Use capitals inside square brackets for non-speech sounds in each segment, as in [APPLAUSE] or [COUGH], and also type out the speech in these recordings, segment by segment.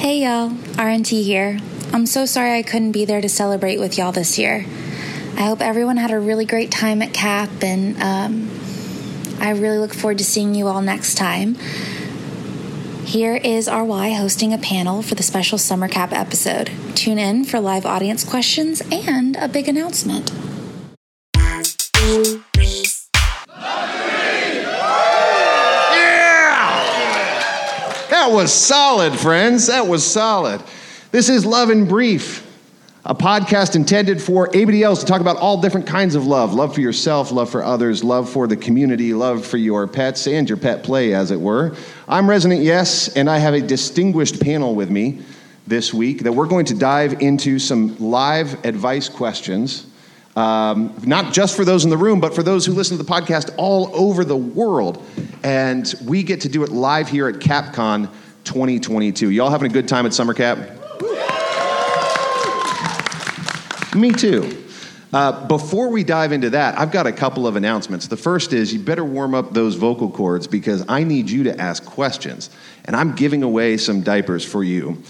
Hey y'all, RNT here. I'm so sorry I couldn't be there to celebrate with y'all this year. I hope everyone had a really great time at CAP, and um, I really look forward to seeing you all next time. Here is RY hosting a panel for the special Summer Cap episode. Tune in for live audience questions and a big announcement. Was solid, friends. That was solid. This is Love and Brief, a podcast intended for ABDLs to talk about all different kinds of love love for yourself, love for others, love for the community, love for your pets and your pet play, as it were. I'm Resident Yes, and I have a distinguished panel with me this week that we're going to dive into some live advice questions. Um, not just for those in the room, but for those who listen to the podcast all over the world. And we get to do it live here at CapCon 2022. Y'all having a good time at Summer Cap? Me too. Uh, before we dive into that, I've got a couple of announcements. The first is you better warm up those vocal cords because I need you to ask questions. And I'm giving away some diapers for you.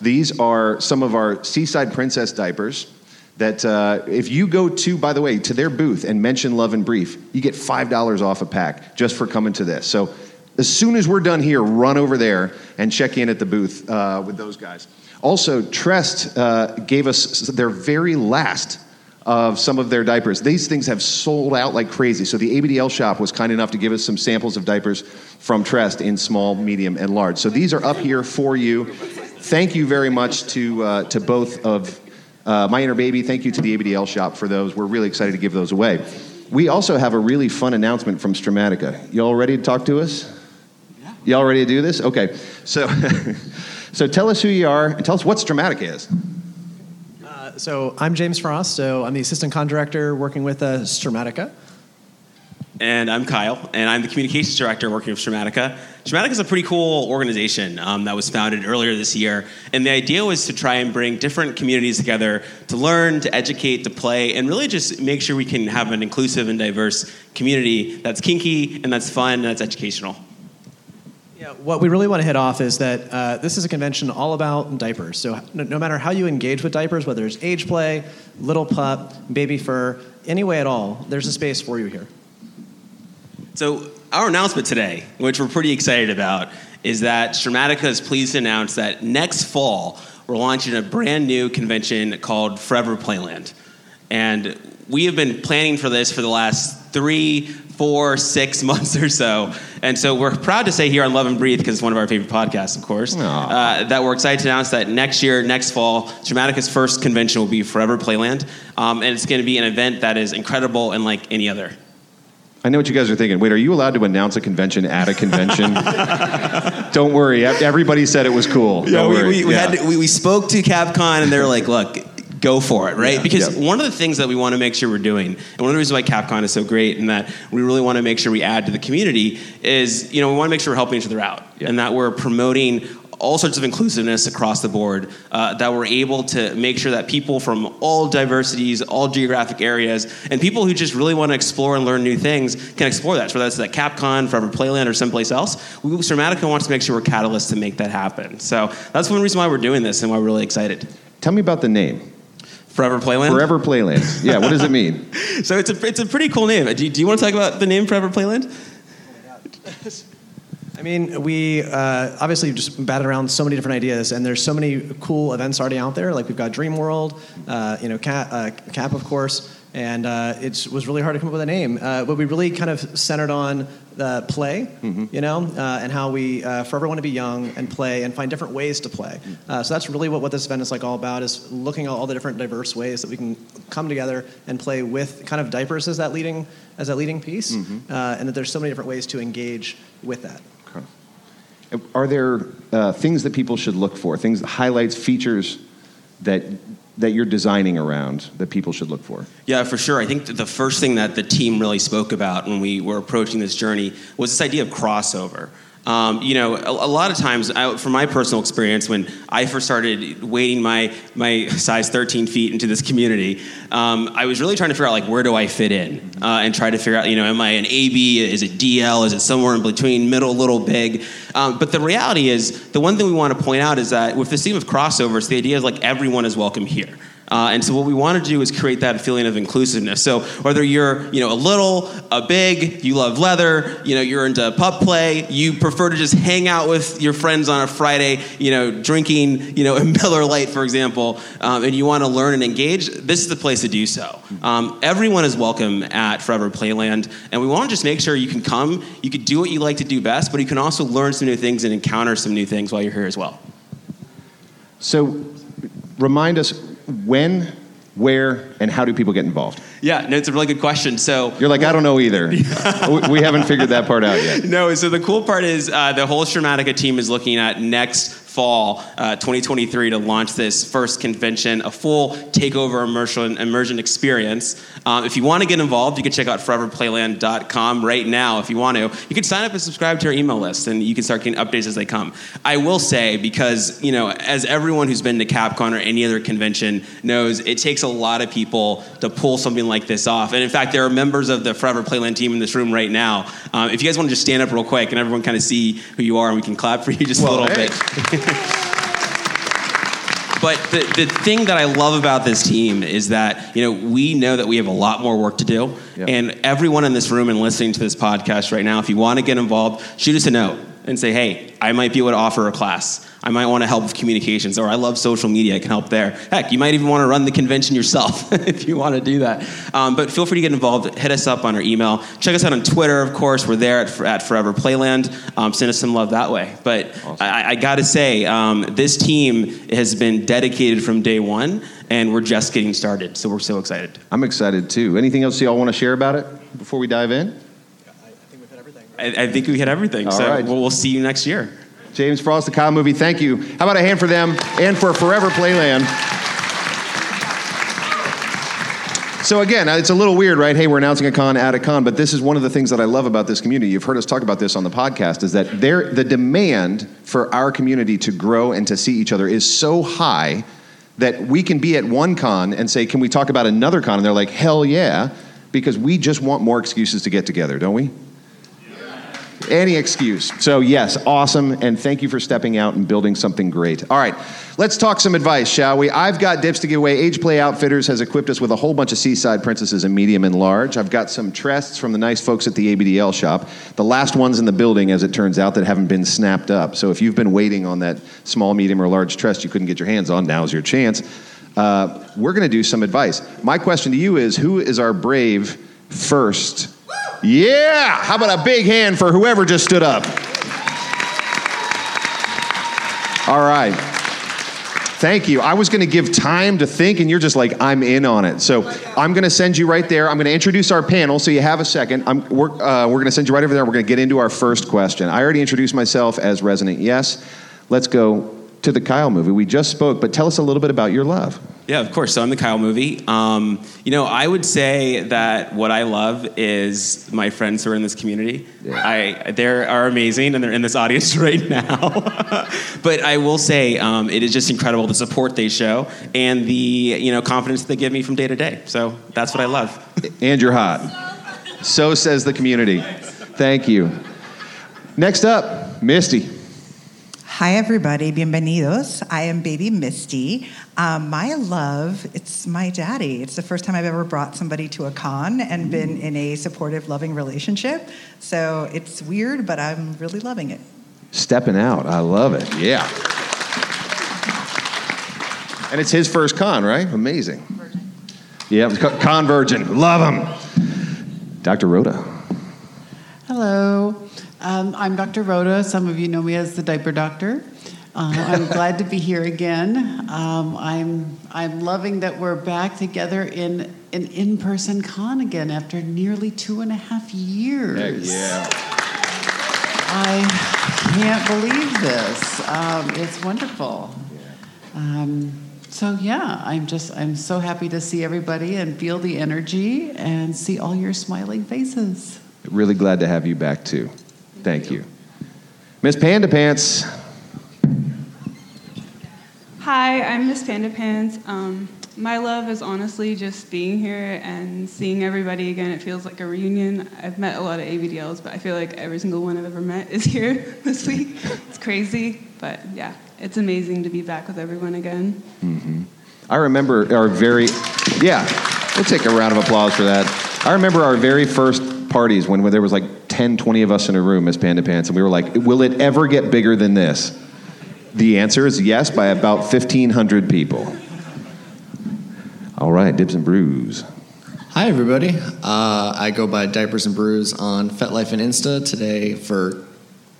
These are some of our Seaside Princess diapers that uh, if you go to, by the way, to their booth and mention Love and Brief, you get $5 off a pack just for coming to this. So as soon as we're done here, run over there and check in at the booth uh, with those guys. Also, Trest uh, gave us their very last of some of their diapers. These things have sold out like crazy. So the ABDL shop was kind enough to give us some samples of diapers from Trest in small, medium, and large. So these are up here for you. Thank you very much to, uh, to both of uh, My Inner Baby, thank you to the ABDL shop for those. We're really excited to give those away. We also have a really fun announcement from Stramatica. Y'all ready to talk to us? Yeah. Y'all ready to do this? Okay. So, [LAUGHS] so tell us who you are and tell us what Stramatica is. Uh, so I'm James Frost. So I'm the assistant con director working with uh, Stramatica. And I'm Kyle, and I'm the communications director working with Stramatica. Stramatica is a pretty cool organization um, that was founded earlier this year. And the idea was to try and bring different communities together to learn, to educate, to play, and really just make sure we can have an inclusive and diverse community that's kinky and that's fun and that's educational. Yeah, what we really want to hit off is that uh, this is a convention all about diapers. So no, no, matter how you engage with diapers, whether it's age play, little pup, baby fur, any way at all, there's a space for you here. So, our announcement today, which we're pretty excited about, is that Stramatica is pleased to announce that next fall we're launching a brand new convention called Forever Playland. And we have been planning for this for the last three, four, six [LAUGHS] months or so. And so we're proud to say here on Love and Brief, because it's one of our favorite podcasts, of course, uh, that we're excited to announce that next year, next fall, Stramatica's first convention will be Forever Playland. Um, and it's going to be an event that is incredible and like any other. I know what you guys are thinking. Wait, are you allowed to announce a convention at a convention? [LAUGHS] Don't worry. Everybody said it was cool. Yeah, Don't we, worry. we, we, Yeah. had to, we, we spoke to CapCon and they're like, look, go for it, right? Yeah, because yeah. one of the things that we want to make sure we're doing, and one of the reasons why CapCon is so great and that we really want to make sure we add to the community is, you know, we want to make sure we're helping each other out Yeah. and that we're promoting all sorts of inclusiveness across the board, uh, that we're able to make sure that people from all diversities, all geographic areas, and people who just really want to explore and learn new things can explore that. So whether that's at CapCon, Forever Playland, or someplace else, we, Stramatica wants to make sure we're catalysts to make that happen. So that's one reason why we're doing this and why we're really excited. Tell me about the name. Forever Playland? Forever Playland. Yeah, what does it mean? [LAUGHS] So it's a, it's a pretty cool name. Do you, do you want to talk about the name Forever Playland? I mean, we uh, obviously just batted around so many different ideas, and there's so many cool events already out there. Like we've got Dream World, uh, you know, Cap, uh, Cap, of course, and uh, it was really hard to come up with a name. Uh, but we really kind of centered on the play, you know, uh, and how we uh, forever want to be young and play and find different ways to play. Uh, so that's really what, what this event is like all about: is looking at all the different diverse ways that we can come together and play with kind of diapers as that leading as that leading piece, uh, and that there's so many different ways to engage with that. Are there uh, things that people should look for? Things, highlights, features that that you're designing around that people should look for? Yeah, for sure. I think the first thing that the team really spoke about when we were approaching this journey was this idea of crossover. Um, you know, a, a, lot of times, I, from my personal experience, when I first started wading my my size 13 feet into this community, um, I was really trying to figure out like where do I fit in, uh, and try to figure out, you know, am I an AB? Is it DL? Is it somewhere in between, middle, little, big? Um, but the reality is, the one thing we want to point out is that with this theme of crossovers, the idea is like everyone is welcome here. Uh, and so what we want to do is create that feeling of inclusiveness. So whether you're, you know, a little, a big, you love leather, you know, you're into pup play, you prefer to just hang out with your friends on a Friday, you know, drinking, you know, [LAUGHS] a Miller Lite, for example, um, and you want to learn and engage, this is the place to do so. Um, everyone is welcome at Forever Playland, and we want to just make sure you can come, you can do what you like to do best, but you can also learn some new things and encounter some new things while you're here as well. So, remind us when, where, and how do people get involved? Yeah, no, it's a really good question. So you're like, I don't know either. [LAUGHS] we haven't figured that part out yet. [LAUGHS] No, so the cool part is uh, the whole Stramatica team is looking at next fall uh, 2023 to launch this first convention, a full takeover immersion, immersion experience. Um, if you want to get involved, you can check out foreverplayland.com right now if you want to. You can sign up and subscribe to our email list, and you can start getting updates as they come. I will say, because, you know, as everyone who's been to CapCon or any other convention knows, it takes a lot of people to pull something like this off. And in fact, there are members of the Forever Playland team in this room right now. Um, if you guys want to just stand up real quick and everyone kind of see who you are, and we can clap for you just well, a little hey. bit. [LAUGHS] but the, the thing that I love about this team is that, you know, we know that we have a lot more work to do. Yep. And everyone in this room and listening to this podcast right now, if you want to get involved, shoot us a note and say, hey, I might be able to offer a class. I might want to help with communications, or I love social media, I can help there. Heck, you might even want to run the convention yourself [LAUGHS] if you want to do that. Um, but feel free to get involved. Hit us up on our email. Check us out on Twitter, of course. We're there at, at Forever Playland. Um, send us some love that way. But awesome. I, I got to say, um, this team has been dedicated from day one, and we're just getting started. So we're so excited. I'm excited too. Anything else y'all want to share about it before we dive in? I, I think we hit everything. All so right. we'll, we'll see you next year. James Frost, the Kyle movie. Thank you. How about a hand for them and for Forever Playland? So again, uh, it's a little weird, right? Hey, we're announcing a con at a con, but this is one of the things that I love about this community. You've heard us talk about this on the podcast. Is that there the demand for our community to grow and to see each other is so high that we can be at one con and say, "Can we talk about another con?" And they're like, "Hell yeah!" Because we just want more excuses to get together, don't we? Any excuse. So, yes, awesome. And thank you for stepping out and building something great. All right, let's talk some advice, shall we? I've got dips to give away. Age Play Outfitters has equipped us with a whole bunch of Seaside Princesses in medium and large. I've got some trests from the nice folks at the ABDL shop. The last ones in the building, as it turns out, that haven't been snapped up. So, if you've been waiting on that small, medium, or large trest you couldn't get your hands on, now's your chance. Uh, we're going to do some advice. My question to you is who is our brave first? Yeah! How about a big hand for whoever just stood up? All right. Thank you. I was going to give time to think, and you're just like, I'm in on it. So I'm going to send you right there. I'm going to introduce our panel so you have a 2nd we're uh, we're going to send you right over there. We're going to get into our first question. I already introduced myself as Resident Yes. Let's go to the Kyle movie. We just spoke, but tell us a little bit about your love. Yeah, of course. So I'm the Kyle movie. Um, you know, I would say that what I love is my friends who are in this community. Yeah. I they are amazing, and they're in this audience [LAUGHS] right now. [LAUGHS] but I will say um, it is just incredible the support they show and the you know confidence they give me from day to day. So that's what I love. And you're hot. So says the community. Thank you. Next up, Misty. Hi, everybody. Bienvenidos. I am baby Misty. Um, my love, it's my daddy. It's the first time I've ever brought somebody to a con and been in a supportive, loving relationship. So it's weird, but I'm really loving it. Stepping out. I love it. Yeah. And it's his first con, right? Amazing. Virgin. Yeah, con virgin. Love him. Dr. Rhoda. Hello. Um, I'm Dr. Rhoda. Some of you know me as the diaper doctor. Uh, I'm glad to be here again. Um, I'm I'm loving that we're back together in an in-person con again after nearly two and a half years. Heck yeah! I can't believe this. Um, it's wonderful. Um, so yeah, I'm just I'm so happy to see everybody and feel the energy and see all your smiling faces. Really glad to have you back too. Thank you. Miss Panda Pants. Hi, I'm Miss Panda Pants. Um, my love is honestly just being here and seeing everybody again. It feels like a reunion. I've met a lot of ABDLs, but I feel like every single one I've ever met is [LAUGHS] here this week. It's crazy, but yeah, it's amazing to be back with everyone again. I remember our very, yeah, we'll take a round of applause for that. I remember our very first parties when, when there was like 10, 20 of us in a room, Miss Panda Pants, and we were like, will it ever get bigger than this? The answer is yes, by about 1,500 people. All right, Dibs and Brews. Hi, everybody. Uh, I go by Diapers and Brews on FetLife and Insta. Today, for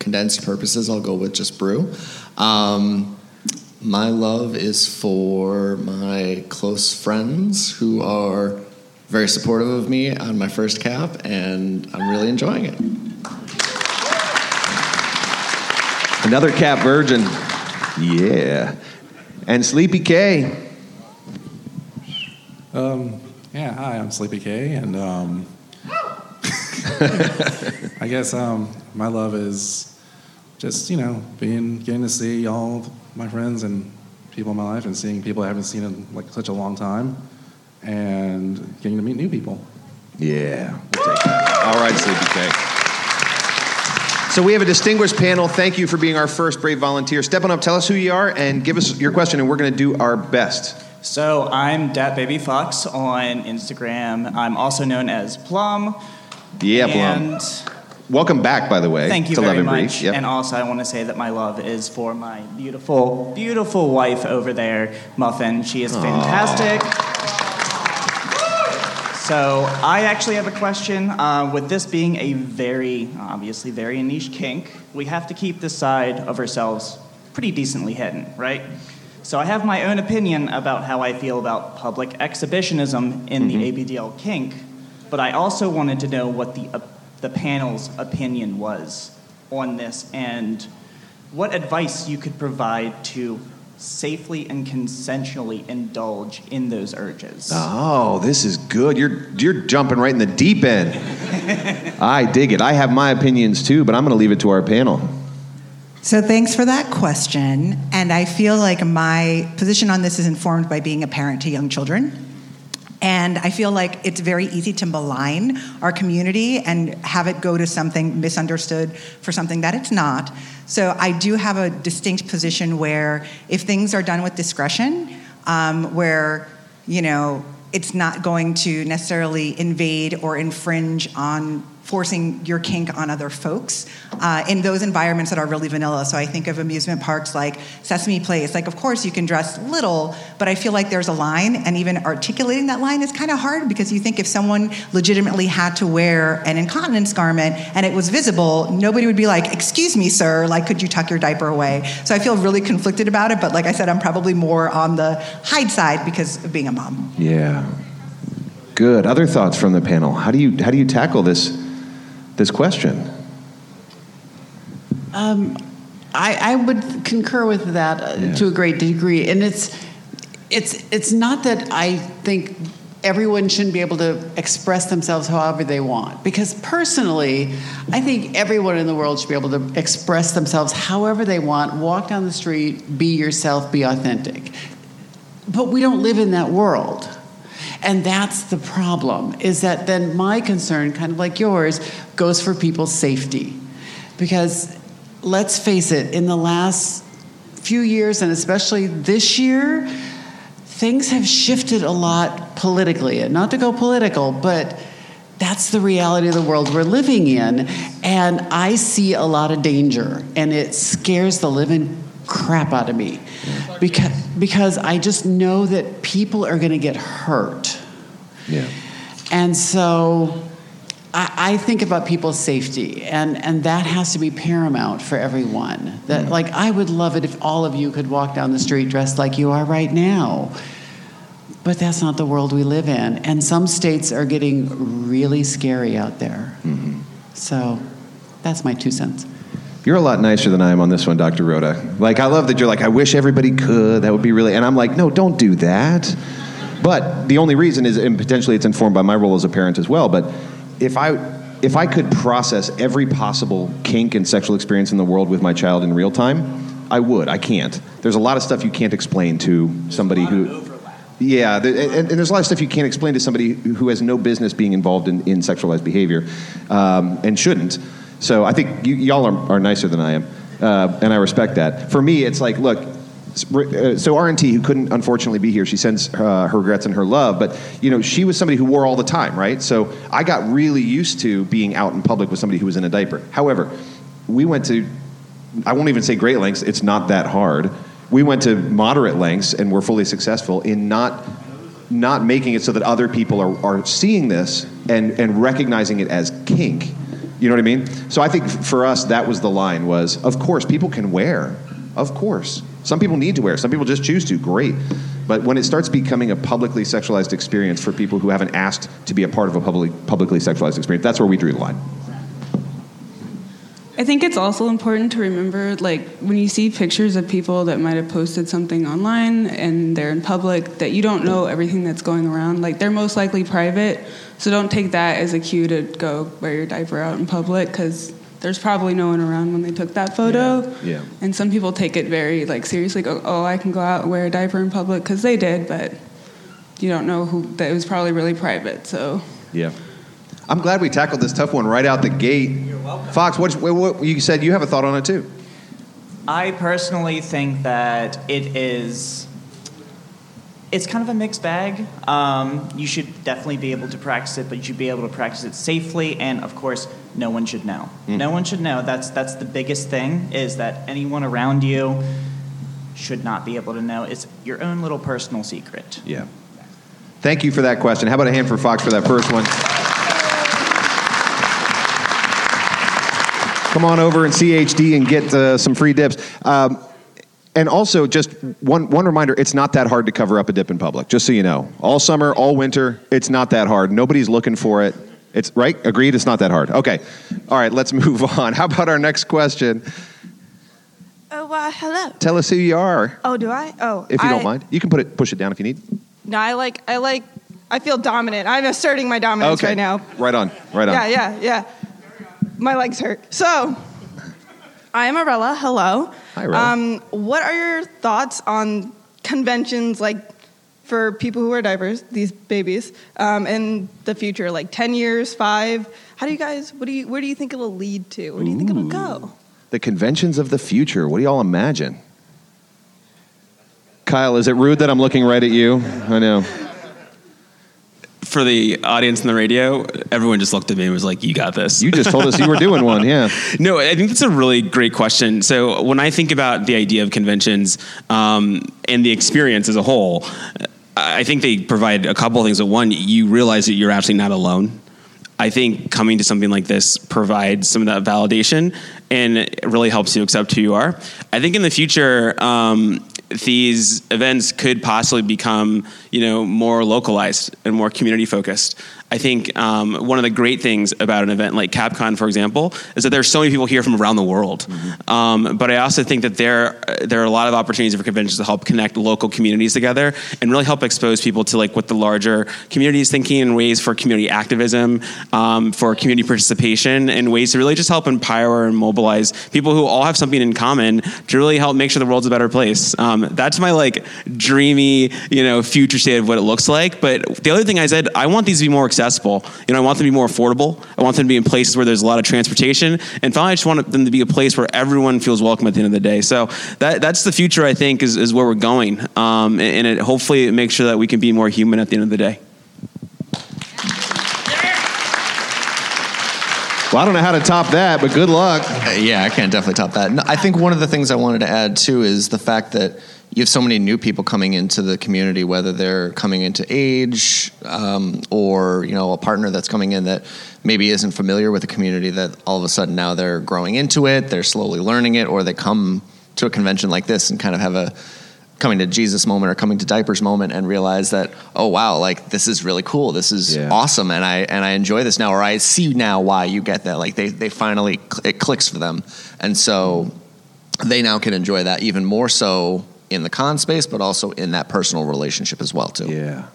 condensed purposes, I'll go with just Brew. Um, my love is for my close friends who are very supportive of me on my first cap, and I'm really enjoying it. Another Cap Virgin. Yeah. And Sleepy K. Um, yeah, hi, I'm Sleepy K, and um, [LAUGHS] I guess um, my love is just you know being getting to see all my friends and people in my life, and seeing people I haven't seen in like such a long time, and getting to meet new people. Yeah, we'll take that. All right, Sleepy K. So we have a distinguished panel. Thank you for being our first brave volunteer. Step on up, tell us who you are, and give us your question, and we're going to do our best. So I'm Dat Baby Fox on Instagram. I'm also known as Plum. Yeah, Plum. Welcome back, by the way. Thank you to very Love and much. Yep. And also, I want to say that my love is for my beautiful, beautiful wife over there, Muffin. She is fantastic. So I actually have a question. Uh, with this being a very, obviously, very niche kink, we have to keep this side of ourselves pretty decently hidden, right? So I have my own opinion about how I feel about public exhibitionism in the ABDL kink, but I also wanted to know what the uh, the panel's opinion was on this and what advice you could provide to safely and consensually indulge in those urges. Oh, this is good. You're you're jumping right in the deep end. [LAUGHS] I dig it. I have my opinions too, but I'm going to leave it to our panel. So thanks for that question. And I feel like my position on this is informed by being a parent to young children. And I feel like it's very easy to malign our community and have it go to something misunderstood for something that it's not. So I do have a distinct position where if things are done with discretion, um, where, you know, it's not going to necessarily invade or infringe on forcing your kink on other folks uh, in those environments that are really vanilla. So I think of amusement parks like Sesame Place. Like, of course, you can dress little, but I feel like there's a line, and even articulating that line is kind of hard because you think if someone legitimately had to wear an incontinence garment and it was visible, nobody would be like, "Excuse me, sir, like, could you tuck your diaper away?" So I feel really conflicted about it. But like I said, I'm probably more on the hide side because of being a mom. Yeah. Good. Other thoughts from the panel? How do you how do you tackle this this question? Um, I, I would concur with that uh, Yeah. to a great degree, and it's it's it's not that I think everyone shouldn't be able to express themselves however they want. Because personally, I think everyone in the world should be able to express themselves however they want. Walk down the street, be yourself, be authentic. But we don't live in that world. And that's the problem, is that then my concern, kind of like yours, goes for people's safety. Because let's face it, in the last few years, and especially this year, things have shifted a lot politically. And not to go political, but that's the reality of the world we're living in. And I see a lot of danger, and it scares the living crap out of me because, because I just know that people are going to get hurt. Yeah. And so I, I think about people's safety, and, and that has to be paramount for everyone. That, mm. like, I would love it if all of you could walk down the street dressed like you are right now. But that's not the world we live in. And some states are getting really scary out there. Mm-hmm. So that's my two cents. You're a lot nicer than I am on this one, Dr. Rhoda. Like, I love that you're like, I wish everybody could. That would be really. And I'm like, no, don't do that. But the only reason is, and potentially it's informed by my role as a parent as well. But if I, if I could process every possible kink and sexual experience in the world with my child in real time, I would. I can't. There's a lot of stuff you can't explain to somebody who. Yeah, the, and, and there's a lot of stuff you can't explain to somebody who who has no business being involved in, in sexualized behavior um, and shouldn't. So I think you, y'all are, are nicer than I am, uh, and I respect that. For me, it's like, look, uh, so R&T, who couldn't unfortunately be here, she sends uh, her regrets and her love. But you know, she was somebody who wore all the time, right? So I got really used to being out in public with somebody who was in a diaper. However, we went to, I won't even say great lengths. It's not that hard. We went to moderate lengths and were fully successful in not not making it so that other people are, are seeing this and, and recognizing it as kink. You know what I mean? So I think for us, that was the line was, of course, people can wear. Of course. Some people need to wear. Some people just choose to. Great. But when it starts becoming a publicly sexualized experience for people who haven't asked to be a part of a publicly, publicly sexualized experience, that's where we drew the line. I think it's also important to remember, like, when you see pictures of people that might have posted something online and they're in public, that you don't know everything that's going around. Like, they're most likely private, so don't take that as a cue to go wear your diaper out in public, because there's probably no one around when they took that photo. Yeah. And some people take it very, like, seriously, go, oh, I can go out and wear a diaper in public, because they did, but you don't know who, that it was probably really private, so. Yeah. I'm glad we tackled this tough one right out the gate. You're welcome. Fox, what, what, what you said you have a thought on it too. I personally think that it is. It's kind of a mixed bag. Um, you should definitely be able to practice it, but you should be able to practice it safely, and of course, no one should know. No one should know. That's that's the biggest thing. Is that anyone around you should not be able to know. It's your own little personal secret. Yeah. Thank you for that question. How about a hand for Fox for that first one? Come on over and CHD and get uh, some free dips. Um, and also, just one, one reminder it's not that hard to cover up a dip in public, just so you know. All summer, all winter, it's not that hard. Nobody's looking for it. It's right? Agreed? It's not that hard. Okay. All right, let's [LAUGHS] move on. How about our next question? Oh, uh, hello. Tell us who you are, Oh, do I? Oh, if you I, don't mind. You can put it, push it down if you need. No, I like, I like, I feel dominant. I'm asserting my dominance okay. right now. Right on. Right on. Yeah, yeah, yeah. My legs hurt. So, I am Arella. Hello. Hi, Arella. Um, what are your thoughts on conventions like for people who wear diapers, these babies, um, in the future, like 10 years, five? How do you guys, what do you, where do you think it'll lead to? Where do you think it'll go? The conventions of the future. What do y'all imagine? Kyle, is it rude that I'm looking right at you? I know. For the audience in the radio, everyone just looked at me and was like, "You got this." You just told us you were doing one, yeah. [LAUGHS] No, I think that's a really great question. So when I think about the idea of conventions um, and the experience as a whole, I think they provide a couple of things. But one, you realize that you're actually not alone. I think coming to something like this provides some of that validation and it really helps you accept who you are. I think in the future, um, these events could possibly become, you know, more localized and more community focused. I think um, one of the great things about an event like CapCon, for example, is that there's so many people here from around the world. Um, but I also think that there there are a lot of opportunities for conventions to help connect local communities together and really help expose people to like what the larger community is thinking and ways for community activism, um, for community participation, and ways to really just help empower and mobilize people who all have something in common to really help make sure the world's a better place. Um, that's my like dreamy, you know, future state of what it looks like. But the other thing I said, I want these to be more accessible. You know, I want them to be more affordable. I want them to be in places where there's a lot of transportation. And finally, I just want them to be a place where everyone feels welcome at the end of the day. So that that's the future. I think is, is where we're going, um, and it hopefully it makes sure that we can be more human at the end of the day. Well, I don't know how to top that, but good luck. Uh, yeah, I can't definitely top that. No, I think one of the things I wanted to add too is the fact that you have so many new people coming into the community, whether they're coming into age um, or you know a partner that's coming in that maybe isn't familiar with the community. That all of a sudden now they're growing into it, they're slowly learning it, or they come to a convention like this and kind of have a coming to Jesus moment or coming to diapers moment and realize that oh wow like this is really cool this is Yeah. awesome and I and I enjoy this now or I see now why you get that like they they finally it clicks for them and so they now can enjoy that even more so in the con space but also in that personal relationship as well too Yeah.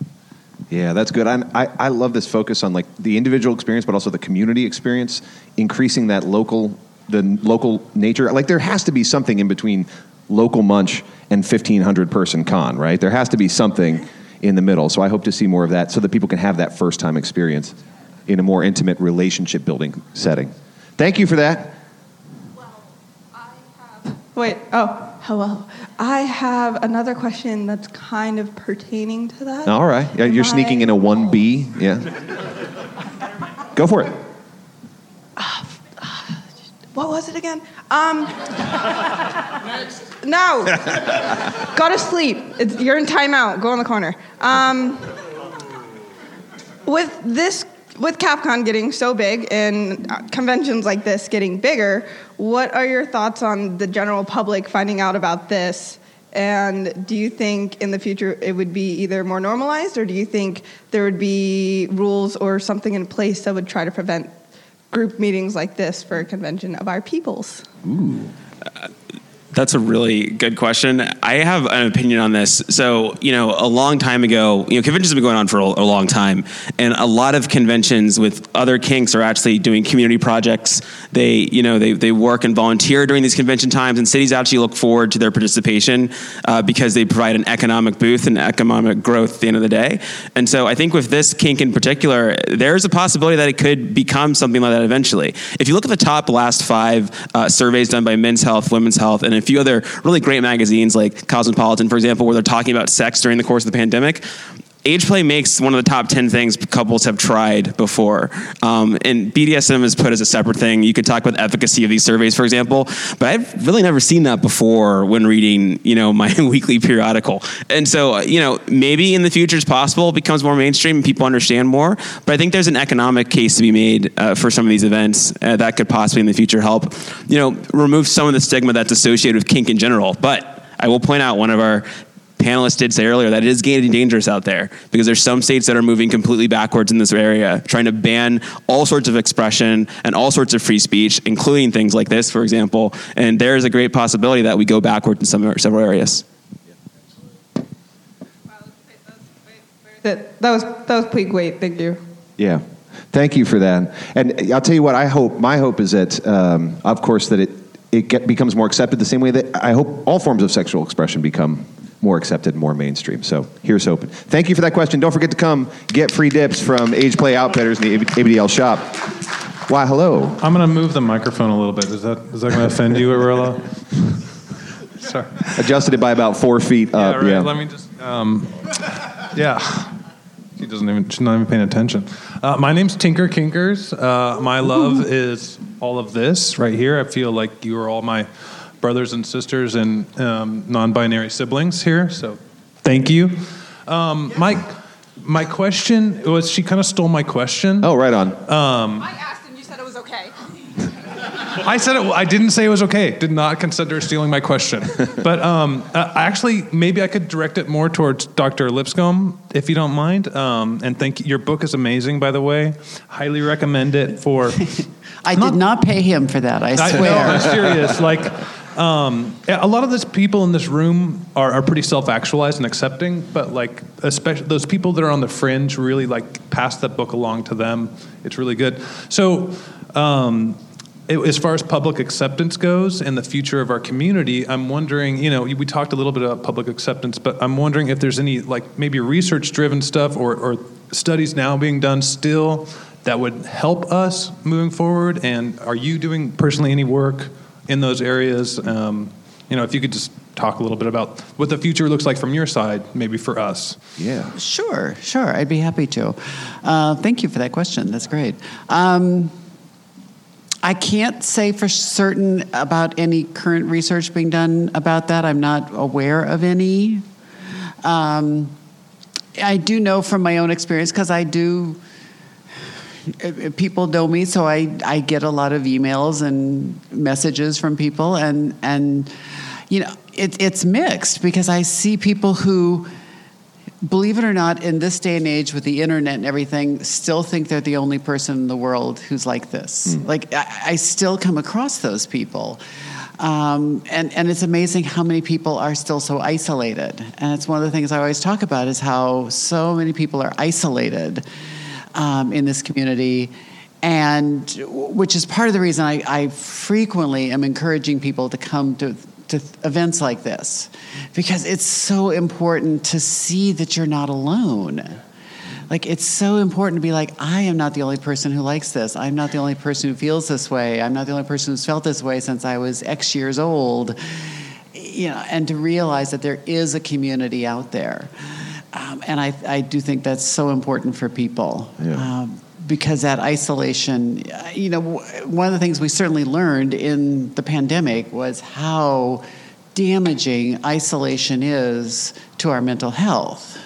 Yeah, that's good. I, I, I love this focus on like the individual experience, but also the community experience, increasing that local, the local nature. Like there has to be something in between local munch and 1500 person con, right? There has to be something in the middle. So I hope to see more of that so that people can have that first time experience in a more intimate relationship building setting. Thank you for that. Well, I have. Wait, oh, hello. I have another question that's kind of pertaining to that. All right. Yeah, you're Am sneaking I- in a 1B. Yeah. Go for it. [SIGHS] What was it again? Um, [LAUGHS] no. Go to sleep. It's, you're in timeout. Go in the corner. Um, with this, with CapCon getting so big and uh, conventions like this getting bigger, what are your thoughts on the general public finding out about this? And do you think in the future it would be either more normalized, or do you think there would be rules or something in place that would try to prevent group meetings like this for a convention of our peoples? That's a really good question. I have an opinion on this. So, you know, a long time ago, you know, conventions have been going on for a, a long time, and a lot of conventions with other kinks are actually doing community projects. They, you know, they, they work and volunteer during these convention times, and cities actually look forward to their participation uh, because they provide an economic boost and economic growth at the end of the day. And so, I think with this kink in particular, there's a possibility that it could become something like that eventually. If you look at the top last five uh, surveys done by Men's Health, Women's Health, and few other really great magazines like Cosmopolitan, for example, where they're talking about sex during the course of the pandemic. Age play makes one of the top 10 things couples have tried before. Um, and BDSM is put as a separate thing. You could talk about efficacy of these surveys, for example, but I've really never seen that before when reading, you know, my [LAUGHS] weekly periodical. And so, uh, you know, maybe in the future it's possible it becomes more mainstream and people understand more. But I think there's an economic case to be made uh, for some of these events uh, that could possibly in the future help, you know, remove some of the stigma that's associated with kink in general. But I will point out one of our panelists did say earlier that it is getting dangerous out there because there's some states that are moving completely backwards in this area, trying to ban all sorts of expression and all sorts of free speech, including things like this, for example. And there is a great possibility that we go backward in some several areas. That, that was that was pretty great. Thank you. Yeah. Thank you for that. And I'll tell you what, I hope, my hope is that, um, of course, that it, it get, becomes more accepted the same way that I hope all forms of sexual expression become more accepted, more mainstream. So here's hoping. Thank you for that question. Don't forget to come get free dips from Age Play Outfitters in the ABDL shop. Why, hello. I'm going to move the microphone a little bit. Is that is that going to offend you, Arilla? [LAUGHS] Sorry. Adjusted it by about four feet up. right. Yeah. Let me just. Um, yeah. She doesn't even. She's not even paying attention. Uh, my name's Tinker Kinkers. Uh, my love is all of this right here. I feel like you are all my brothers and sisters and um, non-binary siblings here. So, thank you. Um, my my question was. She kind of stole my question. Oh, right on. Um, I asked and you said it was okay. [LAUGHS] I said it. I didn't say it was okay. Did not consider stealing my question. [LAUGHS] But um, uh, actually, maybe I could direct it more towards Dr. Lipscomb, if you don't mind. Um, and thank you. Your book is amazing, by the way. Highly recommend it for. [LAUGHS] I did not pay him for that. I I, swear. no, I'm serious. Like, um, a lot of this people in this room are, are pretty self-actualized and accepting, but like, especially those people that are on the fringe really like pass that book along to them. It's really good. So. Um, it- as far as public acceptance goes and the future of our community, I'm wondering, you know, we talked a little bit about public acceptance, but I'm wondering if there's any, like, maybe research driven stuff or, or studies now being done still that would help us moving forward. And are you doing personally any work in those areas? Um, you know, if you could just talk a little bit about what the future looks like from your side, maybe for us. Yeah. Sure, sure. I'd be happy to. Uh, thank you for that question. That's great. Um, I can't say for certain about any current research being done about that. I'm not aware of any. Um, I do know from my own experience because I do. People know me, so I, I get a lot of emails and messages from people, and and you know it, it's mixed because I see people who believe it or not, in this day and age with the internet and everything, still think they're the only person in the world who's like this. Like, I, I still come across those people. Um, and, and it's amazing how many people are still so isolated. And it's one of the things I always talk about is how so many people are isolated um, in this community. And which is part of the reason I, I frequently am encouraging people to come to, to events like this because it's so important to see that you're not alone. Like, it's so important to be like, I am not the only person who likes this. I'm not the only person who feels this way. I'm not the only person who's felt this way since I was X years old. You know, and to realize that there is a community out there. Um, and I, I do think that's so important for people. Yeah. Um, because that isolation, you know, one of the things we certainly learned in the pandemic was how damaging isolation is to our mental health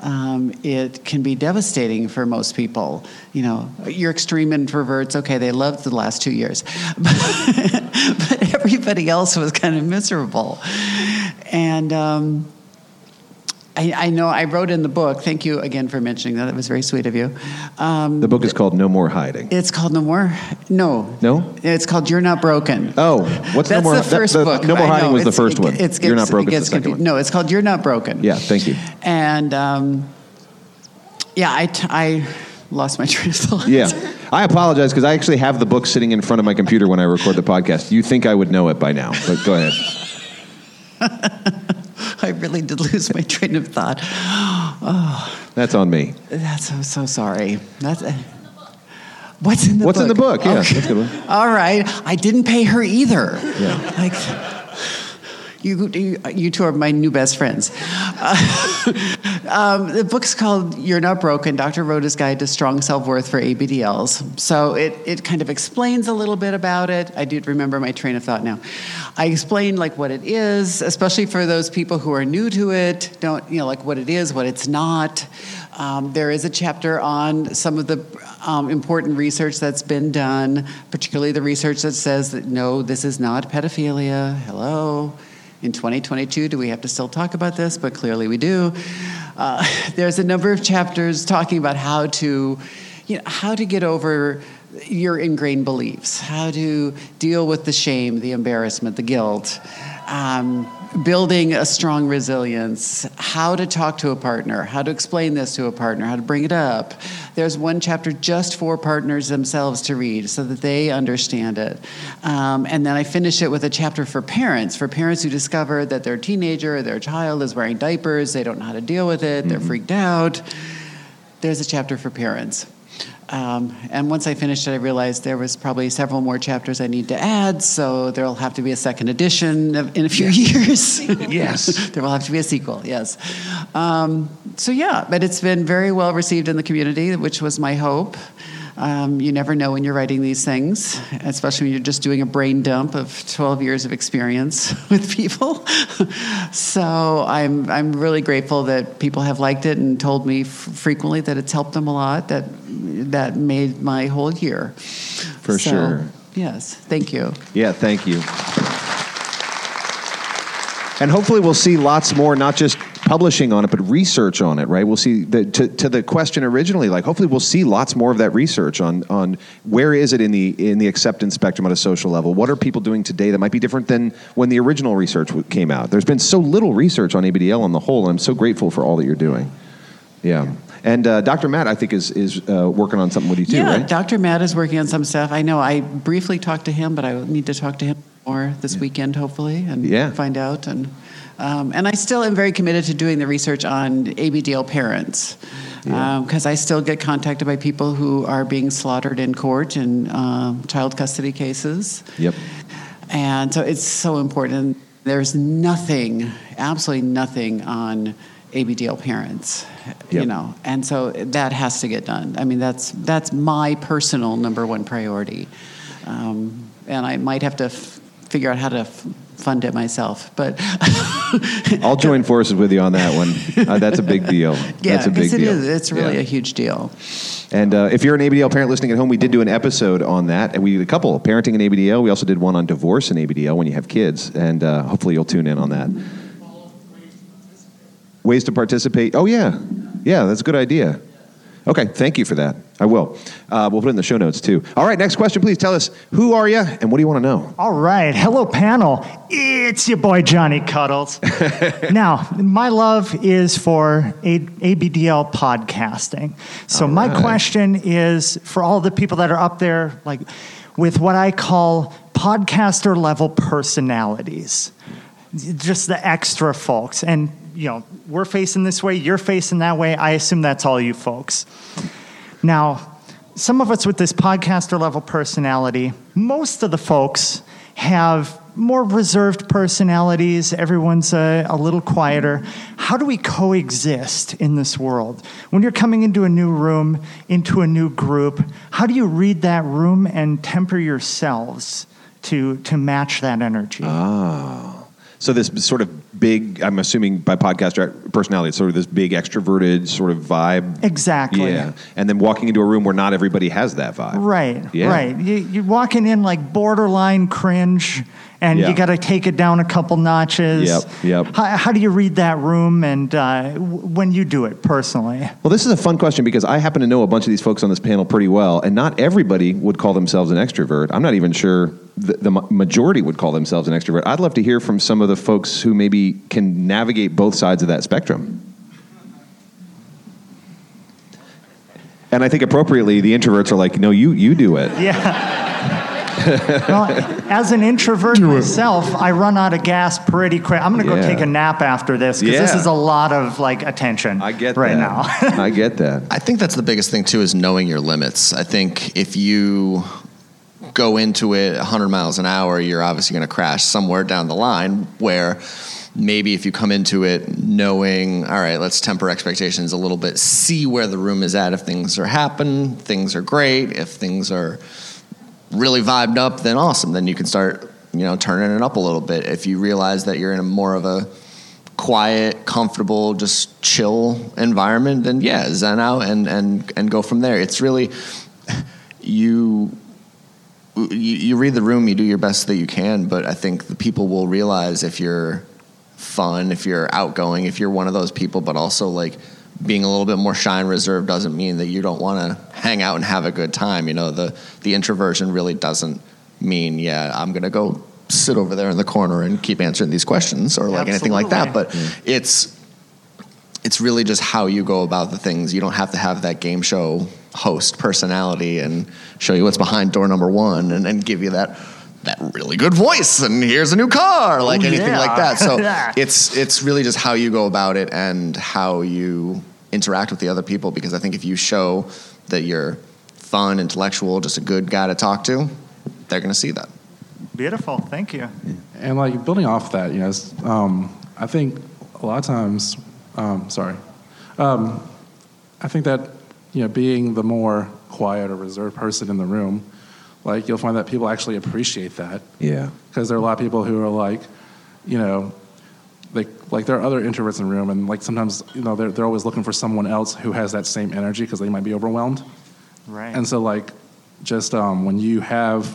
um, it can be devastating for most people. You know, your extreme introverts, okay, they loved the last two years, [LAUGHS] but everybody else was kind of miserable. And um, I, I, know I wrote in the book, thank you again for mentioning that. It was very sweet of you. Um, the book is called No More Hiding. It's called No More. No. No? It's called You're Not Broken. Oh, what's That's No More the first that, the, book. No More Hiding was the first it- one. It's, You're Not Broken it gets the second confused. one. No, it's called You're Not Broken. Yeah, thank you. And um, yeah, I, t- I lost my [LAUGHS] train of thought. Yeah. I apologize because I actually have the book sitting in front of my computer when I record the podcast. You think I would know it by now, but go ahead. [LAUGHS] I really did lose my train of thought. Oh, That's on me. that's so so sorry. That's uh, what's in the What's book? What's in the book? Yeah, Okay. that's good one. All right, I didn't pay her either. Yeah. Like you, you, you two are my new best friends. Uh, [LAUGHS] um, the book's called "You're Not Broken: Dr. Rhoda's Guide to Strong Self Worth for ABDLs." So it it kind of explains a little bit about it. I did remember my train of thought now. I explain like what it is, especially for those people who are new to it. Don't you know like what it is, what it's not. Um, there is a chapter on some of the um, important research that's been done, particularly the research that says that no, this is not pedophilia. Hello. In 2022, do we have to still talk about this? But clearly we do. Uh, [LAUGHS] there's a number of chapters talking about how to, you know, how to get over your ingrained beliefs, how to deal with the shame, the embarrassment, the guilt, um, building a strong resilience, how to talk to a partner, how to explain this to a partner, how to bring it up. There's one chapter just for partners themselves to read so that they understand it. Um, and then I finish it with a chapter for parents, for parents who discover that their teenager or their child is wearing diapers, they don't know how to deal with it, they're freaked out. There's a chapter for parents. Um, and once I finished it, I realized there was probably several more chapters I need to add, so there'll have to be a second edition of- in a few years. [LAUGHS] Yes. [LAUGHS] there will have to be a sequel, yes. Um, so, yeah, but it's been very well received in the community, which was my hope. Um, you never know when you're writing these things, especially when you're just doing a brain dump of 12 years of experience [LAUGHS] with people. so I'm, I'm really grateful that people have liked it and told me f- frequently that it's helped them a lot. That that made my whole year. For So, sure. Yes, thank you. Yeah, thank you. And hopefully we'll see lots more, not just publishing on it, but research on it, right? We'll see the, to, to the question originally, like hopefully we'll see lots more of that research on, on where is it in the, in the acceptance spectrum at a social level? What are people doing today that might be different than when the original research came out? There's been so little research on ABDL on the whole, and I'm so grateful for all that you're doing. Yeah. And uh, Dr. Matt, I think, is, is uh, working on something with you too, yeah, right? Dr. Matt is working on some stuff. I know I briefly talked to him, but I need to talk to him more this weekend, hopefully, and Yeah. find out. And um, and I still am very committed to doing the research on ABDL parents because I still get contacted by people who are being slaughtered in court in um child custody cases. Yep. And so it's so important. There's nothing, absolutely nothing on ABDL parents, you know, and so that has to get done. I mean, that's that's my personal number one priority, um, and I might have to f- figure out how to f- fund it myself. But [LAUGHS] I'll join forces with you on that one. Uh, that's a big deal. [LAUGHS] yeah, that's a big it deal. is. It's really Yeah. a huge deal. And uh, if you're an ABDL parent listening at home, we did do an episode on that, and we did a couple parenting in ABDL. We also did one on divorce in ABDL when you have kids, and uh, hopefully you'll tune in on that. Ways to participate. Oh yeah, yeah, that's a good idea. Okay, thank you for that. I will. Uh, we'll put it in the show notes too. All right, next question, please. Tell us who are you and what do you want to know? All right. Hello, panel. It's your boy, Johnny Cuddles. [LAUGHS] now, my love is for A- ABDL podcasting. So, All my question is for all the people that are up there, like with what I call podcaster level personalities, just the extra folks. And, you know, we're facing this way, you're facing that way. I assume that's all you folks. Now, some of us with this podcaster level personality, most of the folks have more reserved personalities. Everyone's a, a little quieter. How do we coexist in this world? When you're coming into a new room, into a new group, how do you read that room and temper yourselves to, to match that energy? Ah. So this sort of big, I'm assuming by podcaster personality, it's sort of this big extroverted sort of vibe. Exactly. Yeah. And then walking into a room where not everybody has that vibe. Right, Yeah. right. You, you're walking in like borderline cringe, and Yeah. you got to take it down a couple notches. Yep, yep. How, how do you read that room, and uh, w- when you do it personally? Well, this is a fun question because I happen to know a bunch of these folks on this panel pretty well, and not everybody would call themselves an extrovert. I'm not even sure the, the majority would call themselves an extrovert. I'd love to hear from some of the folks who maybe can navigate both sides of that spectrum. And I think appropriately, the introverts are like, "No, you you do it." Yeah. [LAUGHS] well, as an introvert myself, I run out of gas pretty quick. I'm going to go Yeah. take a nap after this because this is a lot of like attention. I get right that. now. [LAUGHS] I get that. I think that's the biggest thing too is knowing your limits. I think if you go into it 100 miles an hour, you're obviously going to crash somewhere down the line where maybe if you come into it knowing, all right, let's temper expectations a little bit, see where the room is at. If things are happen, things are great. If things are really vibed up, then awesome. Then you can start, you know, turning it up a little bit. If you realize that you're in a more of a quiet, comfortable, just chill environment, then yeah, zen out and and and go from there. It's really you. You, you read the room, you do your best that you can, but I think the people will realize if you're fun, if you're outgoing, if you're one of those people, but also like being a little bit more shy and reserved doesn't mean that you don't want to hang out and have a good time. You know, the the introversion really doesn't mean, yeah, I'm gonna go sit over there in the corner and keep answering these questions or like anything like that. But it's it's really just how you go about the things. You don't have to have that game show host personality and show you what's behind door number one and, and give you that that really good voice and here's a new car like Oh, anything yeah. like that so [LAUGHS] Yeah. it's it's really just how you go about it and how you interact with the other people because i think if you show that you're fun intellectual just a good guy to talk to they're going to see that Beautiful. Thank you. And like building off that, you know, um, I think a lot of times, um, sorry, um, I think that you know, being the more quiet or reserved person in the room, like you'll find that people actually appreciate that Yeah. because there are a lot of people who are like, you know, like like there are other introverts in the room, and like sometimes you know they're they're always looking for someone else who has that same energy because they might be overwhelmed. Right. And so like, just um, when you have,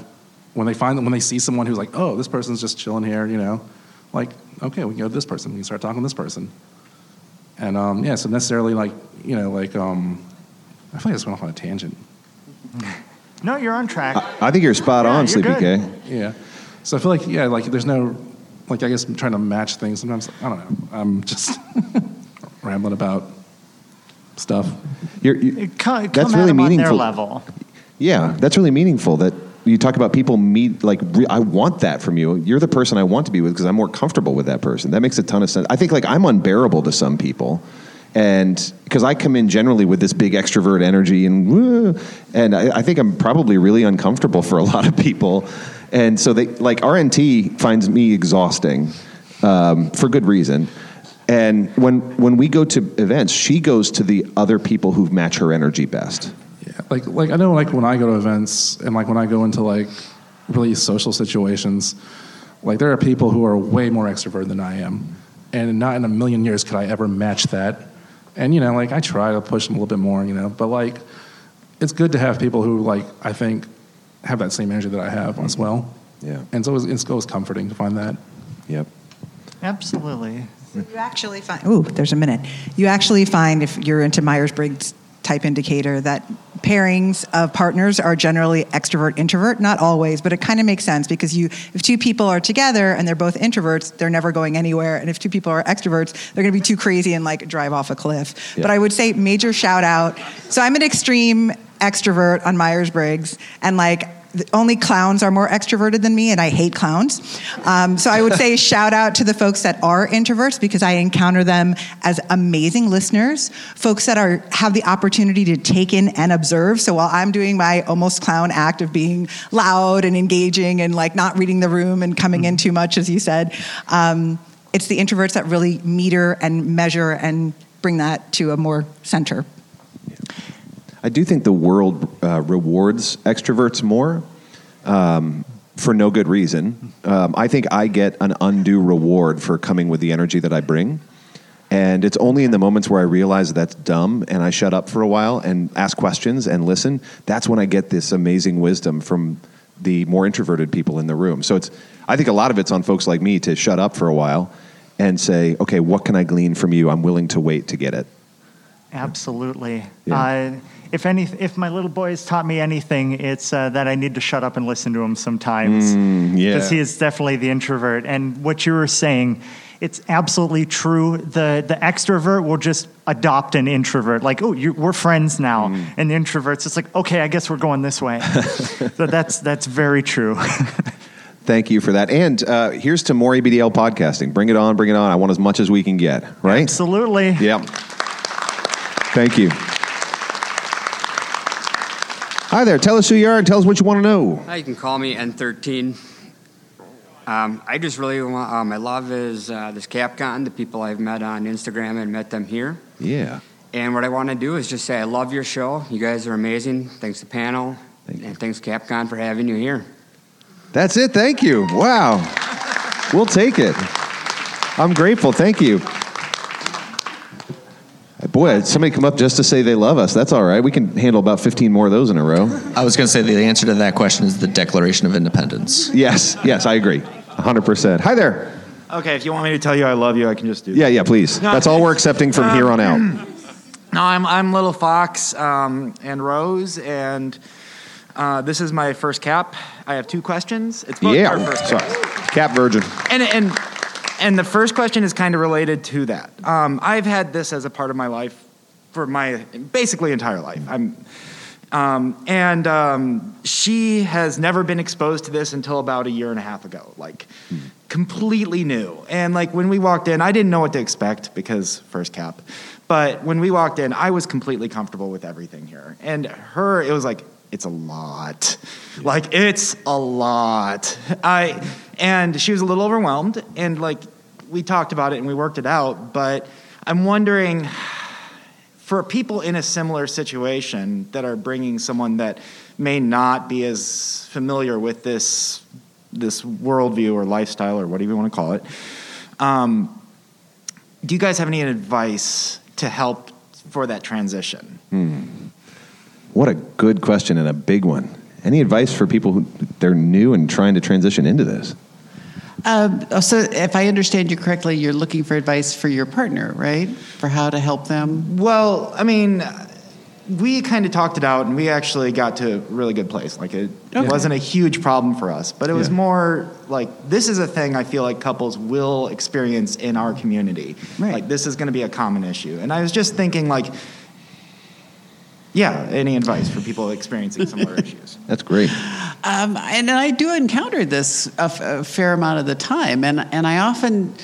when they find when they see someone who's like, oh, this person's just chilling here, you know, like okay, we can go to this person, we can start talking to this person. And um, yeah, so necessarily like you know like um, I feel like I just went off on a tangent. [LAUGHS] No, you're on track. I think you're spot Yeah, on, you're Sleepy good. K. Yeah. So I feel like yeah, like there's no like I guess I'm trying to match things. Sometimes I don't know. I'm just [LAUGHS] rambling about stuff. You're, you Come, That's come really them on their meaningful. level. Yeah, that's really meaningful. That you talk about people meet like re- I want that from you. You're the person I want to be with because I'm more comfortable with that person. That makes a ton of sense. I think like I'm unbearable to some people, and because I come in generally with this big extrovert energy and and I, I think I'm probably really uncomfortable for a lot of people, and so they like RNT finds me exhausting um, for good reason. And when when we go to events, she goes to the other people who match her energy best. Yeah, like like I know like when I go to events and like when I go into like really social situations, like there are people who are way more extroverted than I am, and not in a million years could I ever match that. And you know, like I try to push them a little bit more, you know, but like it's good to have people who like I think have that same energy that I have as well. Yeah, and so it's, it's always comforting to find that. Yep. Absolutely. You actually find, ooh, there's a minute. You actually find if you're into Myers Briggs type indicator that pairings of partners are generally extrovert introvert not always but it kind of makes sense because you if two people are together and they're both introverts they're never going anywhere. And if two people are extroverts they're going to be too crazy and like drive off a cliff. Yeah. but i would say major shout out. So i'm an extreme extrovert on myers-briggs. And like only clowns are more extroverted than me and i hate clowns. Um, so i would say [LAUGHS] shout out to the folks that are introverts because i encounter them as amazing listeners folks that are have the opportunity to take in and observe. So while i'm doing my almost clown act of being loud and engaging and like not reading the room and coming in too much as you said um, it's the introverts that really meter and measure and bring that to a more center I do think the world uh, rewards extroverts more um, for no good reason. Um, I think I get an undue reward for coming with the energy that I bring. And it's only in the moments where I realize that's dumb and I shut up for a while and ask questions and listen. That's when I get this amazing wisdom from the more introverted people in the room. So it's, I think a lot of it's on folks like me to shut up for a while and say, okay, what can I glean from you? I'm willing to wait to get it. Absolutely. Yeah. Uh, if any, if my little boy has taught me anything, it's uh, that I need to shut up and listen to him sometimes. Mm, yeah. Because he is definitely the introvert. And what you were saying, it's absolutely true. The the extrovert will just adopt an introvert. Like, oh, you, we're friends now. Mm. And the introverts, it's like, okay, I guess we're going this way. [LAUGHS] so that's that's very true. [LAUGHS] Thank you for that. And uh, here's to more ABDL podcasting. Bring it on, bring it on. I want as much as we can get, right? Absolutely. Yep. Thank you. Hi there. Tell us who you are and tell us what you want to know. You can call me N13. Um, I just really want, uh, my love is uh, this CapCon, the people I've met on Instagram and met them here. Yeah. And what I want to do is just say I love your show. You guys are amazing. Thanks to panel. and thanks CapCon for having you here. That's it. Thank you. Wow. We'll take it. I'm grateful. Thank you. Boy, had somebody come up just to say they love us. That's all right. We can handle about 15 more of those in a row. I was going to say the answer to that question is the Declaration of Independence. Yes, yes, I agree. 100%. Hi there. Okay, if you want me to tell you I love you, I can just do that. Yeah, yeah, please. No, That's all we're accepting from here on out. [CLEARS THROAT] No, I'm, I'm Little Fox um, and Rose, and uh, this is my first cap. I have two questions. It's both our Yeah. first cap. Cap Virgin. And, and, and the first question is kind of related to that. Um, I've had this as a part of my life for my basically entire life. I'm, um, and um, she has never been exposed to this until about a year and a half ago, like completely new. And like when we walked in, I didn't know what to expect because first cap. But when we walked in, I was completely comfortable with everything here. And her, it was like, it's a lot. Like it's a lot. I and she was a little overwhelmed and like we talked about it and we worked it out, but I'm wondering for people in a similar situation that are bringing someone that may not be as familiar with this this worldview or lifestyle or whatever you want to call it, um, do you guys have any advice to help for that transition? Hmm. What a good question and a big one. Any advice for people who they're new and trying to transition into this? Um, so, if I understand you correctly, you're looking for advice for your partner, right? For how to help them. Well, I mean, we kind of talked it out, and we actually got to a really good place. Like it Okay. wasn't a huge problem for us, but it was Yeah. more like this is a thing I feel like couples will experience in our community. Like this is going to be a common issue, and I was just thinking, like, yeah, any advice for people experiencing similar [LAUGHS] issues? That's great. Um, and I do encounter this a, f- a fair amount of the time, and and I often,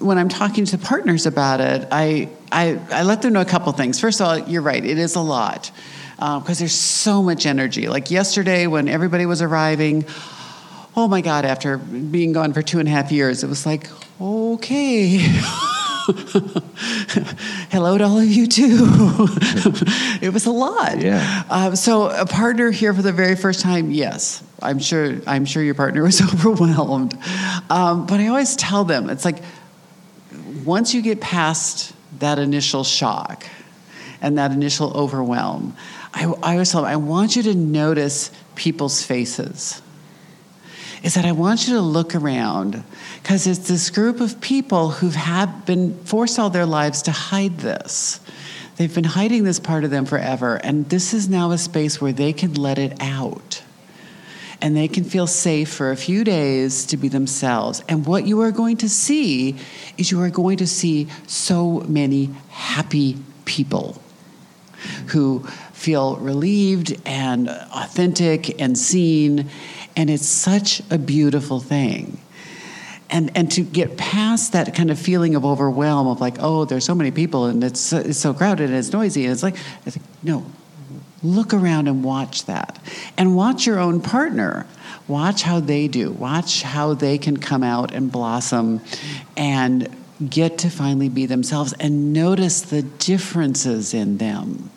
when I'm talking to partners about it, I I, I let them know a couple things. First of all, you're right; it is a lot because there's so much energy. Like yesterday, when everybody was arriving, oh my God! After being gone for two and a half years, it was like, okay. [LAUGHS] [LAUGHS] Hello to all of you too. [LAUGHS] it was a lot. Yeah. Um, so a partner here for the very first time, yes, I'm sure. I'm sure your partner was [LAUGHS] overwhelmed. Um, but I always tell them it's like once you get past that initial shock and that initial overwhelm, I, I always tell them I want you to notice people's faces is that I want you to look around because it's this group of people who've been forced all their lives to hide this. They've been hiding this part of them forever, and this is now a space where they can let it out. And they can feel safe for a few days to be themselves. And what you are going to see is you are going to see so many happy people who feel relieved and authentic and seen. And it's such a beautiful thing. And, and to get past that kind of feeling of overwhelm of like, oh, there's so many people and it's, it's so crowded and it's noisy. And it's like, it's like, no, look around and watch that. And watch your own partner. Watch how they do. Watch how they can come out and blossom and get to finally be themselves and notice the differences in them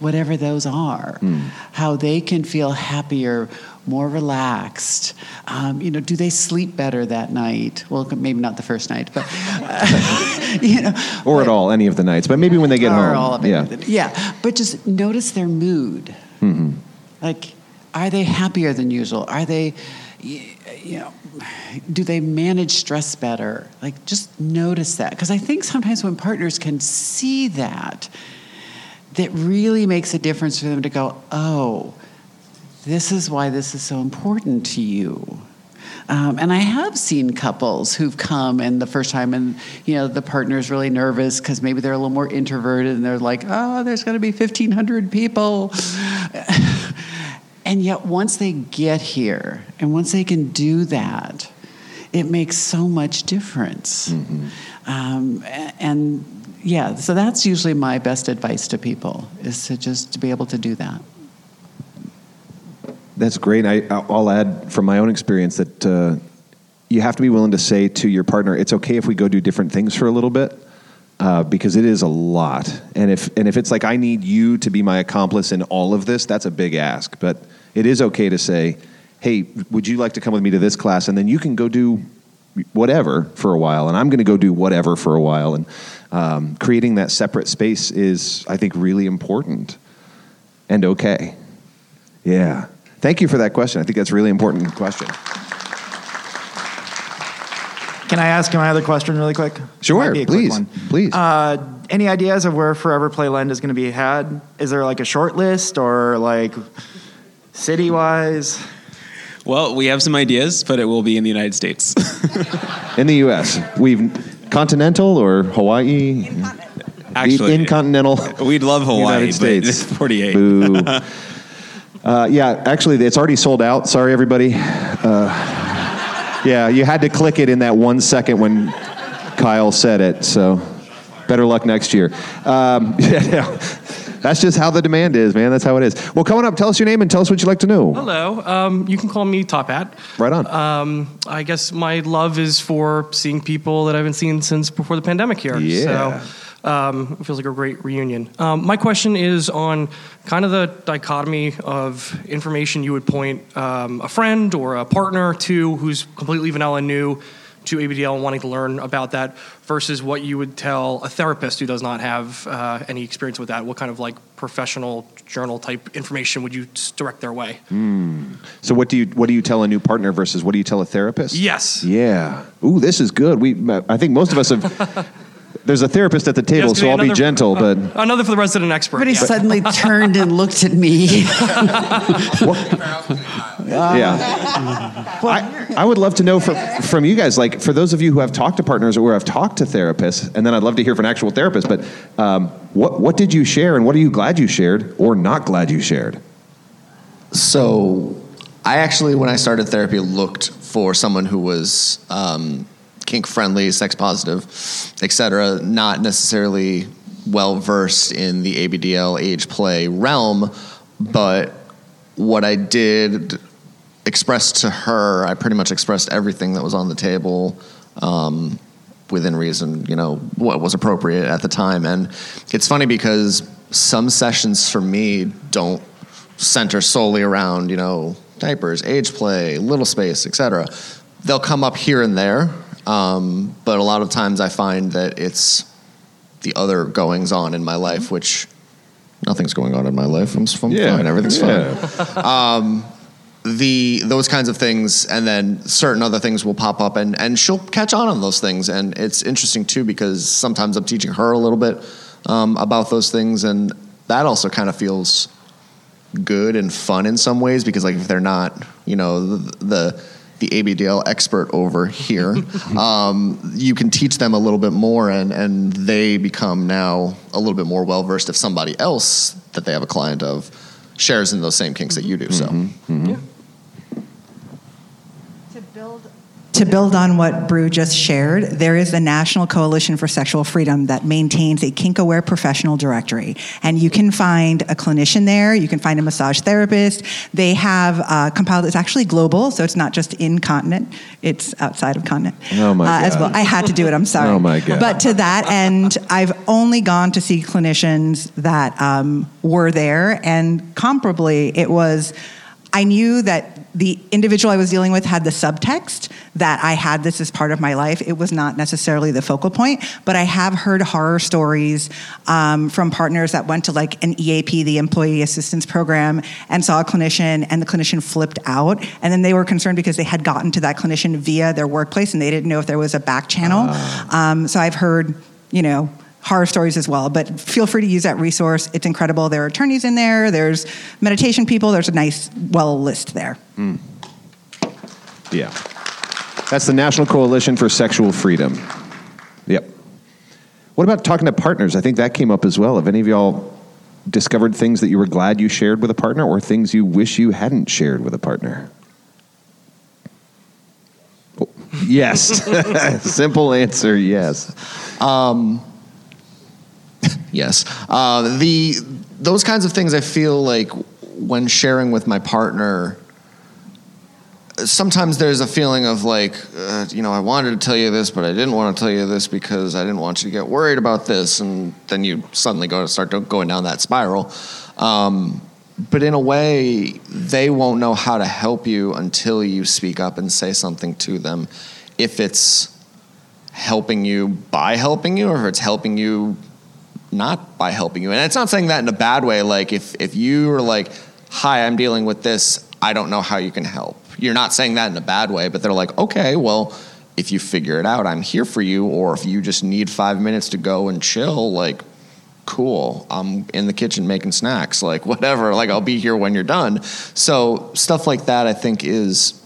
whatever those are, hmm. how they can feel happier, more relaxed. Um, you know, do they sleep better that night? Well, maybe not the first night, but [LAUGHS] you know, or at all, any of the nights, but maybe when they get home. all of it. yeah. yeah. But just notice their mood. hmm Like, are they happier than usual? Are they, you know, do they manage stress better? Like, just notice that. Because I think sometimes when partners can see that, that really makes a difference for them to go, oh, this is why this is so important to you. Um, and I have seen couples who've come and the first time, and you know, the partner's really nervous because maybe they're a little more introverted and they're like, oh, there's going to be 1,500 people. [LAUGHS] and yet, once they get here and once they can do that, it makes so much difference. Um, a- and yeah, so that's usually my best advice to people is to just to be able to do that. That's great. I, I'll add from my own experience that uh, you have to be willing to say to your partner, "It's okay if we go do different things for a little bit," uh, because it is a lot. And if and if it's like I need you to be my accomplice in all of this, that's a big ask. But it is okay to say, "Hey, would you like to come with me to this class?" And then you can go do whatever for a while, and I'm going to go do whatever for a while. And um, creating that separate space is, I think, really important and okay. Yeah. Thank you for that question. I think that's a really important question. Can I ask my other question really quick? Sure, Might quick please, one. please. Uh, any ideas of where Forever Playland is going to be had? Is there like a short list or like city wise? Well, we have some ideas, but it will be in the United States. [LAUGHS] In the U.S., we've continental or Hawaii. Actually, incontinental. We'd love Hawaii, United but States. it's [LAUGHS] 48. Boo. [LAUGHS] uh, yeah, actually, it's already sold out. Sorry, everybody. Uh, yeah, you had to click it in that one second when Kyle said it. So, better luck next year. Um, [LAUGHS] yeah, that's just how the demand is, man. That's how it is. Well, coming up, tell us your name and tell us what you'd like to know. Hello. Um, you can call me Top Hat. Right on. Um, I guess my love is for seeing people that I haven't seen since before the pandemic here. Yeah. So um, it feels like a great reunion. Um, my question is on kind of the dichotomy of information you would point um, a friend or a partner to who's completely vanilla and new to ABDL and wanting to learn about that versus what you would tell a therapist who does not have uh, any experience with that. What kind of like professional journal type information would you direct their way? Hmm. So what do you what do you tell a new partner versus what do you tell a therapist? Yes. Yeah. Ooh, this is good. We I think most of us have. There's a therapist at the table, Yes, so I'll be another- gentle, but Another for the resident expert. Everybody yeah. suddenly [LAUGHS] turned and looked at me. yeah. I, I would love to know from, from you guys, like for those of you who have talked to partners or have talked to therapists, and then I'd love to hear from an actual therapist, but um, what, what did you share and what are you glad you shared or not glad you shared? So, I actually, when I started therapy, looked for someone who was um, kink friendly, sex positive, etc., not necessarily well versed in the ABDL age play realm, but what I did express to her, I pretty much expressed everything that was on the table. Um, within reason, you know, what was appropriate at the time. And it's funny because some sessions for me don't center solely around, you know, diapers, age play, little space, etc. They'll come up here and there, um, but a lot of times I find that it's the other goings on in my life, which nothing's going on in my life. I'm, I'm Yeah, fine. Everything's yeah. fine. Um, the those kinds of things, and then certain other things will pop up, and and she'll catch on on those things, and it's interesting too because sometimes I'm teaching her a little bit um, about those things, and that also kind of feels good and fun in some ways because like if they're not, you know, the the, the ABDL expert over here, [LAUGHS] um, you can teach them a little bit more, and and they become now a little bit more well versed if somebody else that they have a client of shares in those same kinks that you do. So. To build on what Brew just shared, there is the National Coalition for Sexual Freedom that maintains a kink aware professional directory. And you can find a clinician there, you can find a massage therapist. They have uh, compiled, it's actually global, so it's not just in continent, it's outside of continent Oh my uh, as well. I had to do it, I'm [LAUGHS] sorry. Oh my God. But to that end, I've only gone to see clinicians that um, were there, and comparably, it was. I knew that the individual I was dealing with had the subtext that I had this as part of my life. It was not necessarily the focal point, but I have heard horror stories um, from partners that went to like an EAP, the Employee Assistance Program, and saw a clinician, and the clinician flipped out. And then they were concerned because they had gotten to that clinician via their workplace and they didn't know if there was a back channel. Um, so I've heard, you know, horror stories as well. But feel free to use that resource. It's incredible. There are attorneys in there, there's meditation people, there's a nice, well list there. Yeah. That's the National Coalition for Sexual Freedom. Yep. What about talking to partners? I think that came up as well. Have any of y'all discovered things that you were glad you shared with a partner or things you wish you hadn't shared with a partner? Oh, Yes. [LAUGHS] Simple answer, yes. Um, yes. Uh, the those kinds of things I feel like when sharing with my partner. Sometimes there's a feeling of like, uh, you know, I wanted to tell you this, but I didn't want to tell you this because I didn't want you to get worried about this, and then you suddenly go to start going down that spiral. Um, but in a way, they won't know how to help you until you speak up and say something to them. If it's helping you by helping you, or if it's helping you not by helping you. And it's not saying that in a bad way. Like if if you are like, "Hi, I'm dealing with this. I don't know how you can help." You're not saying that in a bad way, but they're like, "Okay, well." If you figure it out, I'm here for you. Or if you just need five minutes to go and chill, like, cool. I'm in the kitchen making snacks, [LAUGHS] like whatever. Like I'll be here when you're done. So stuff like that, I think is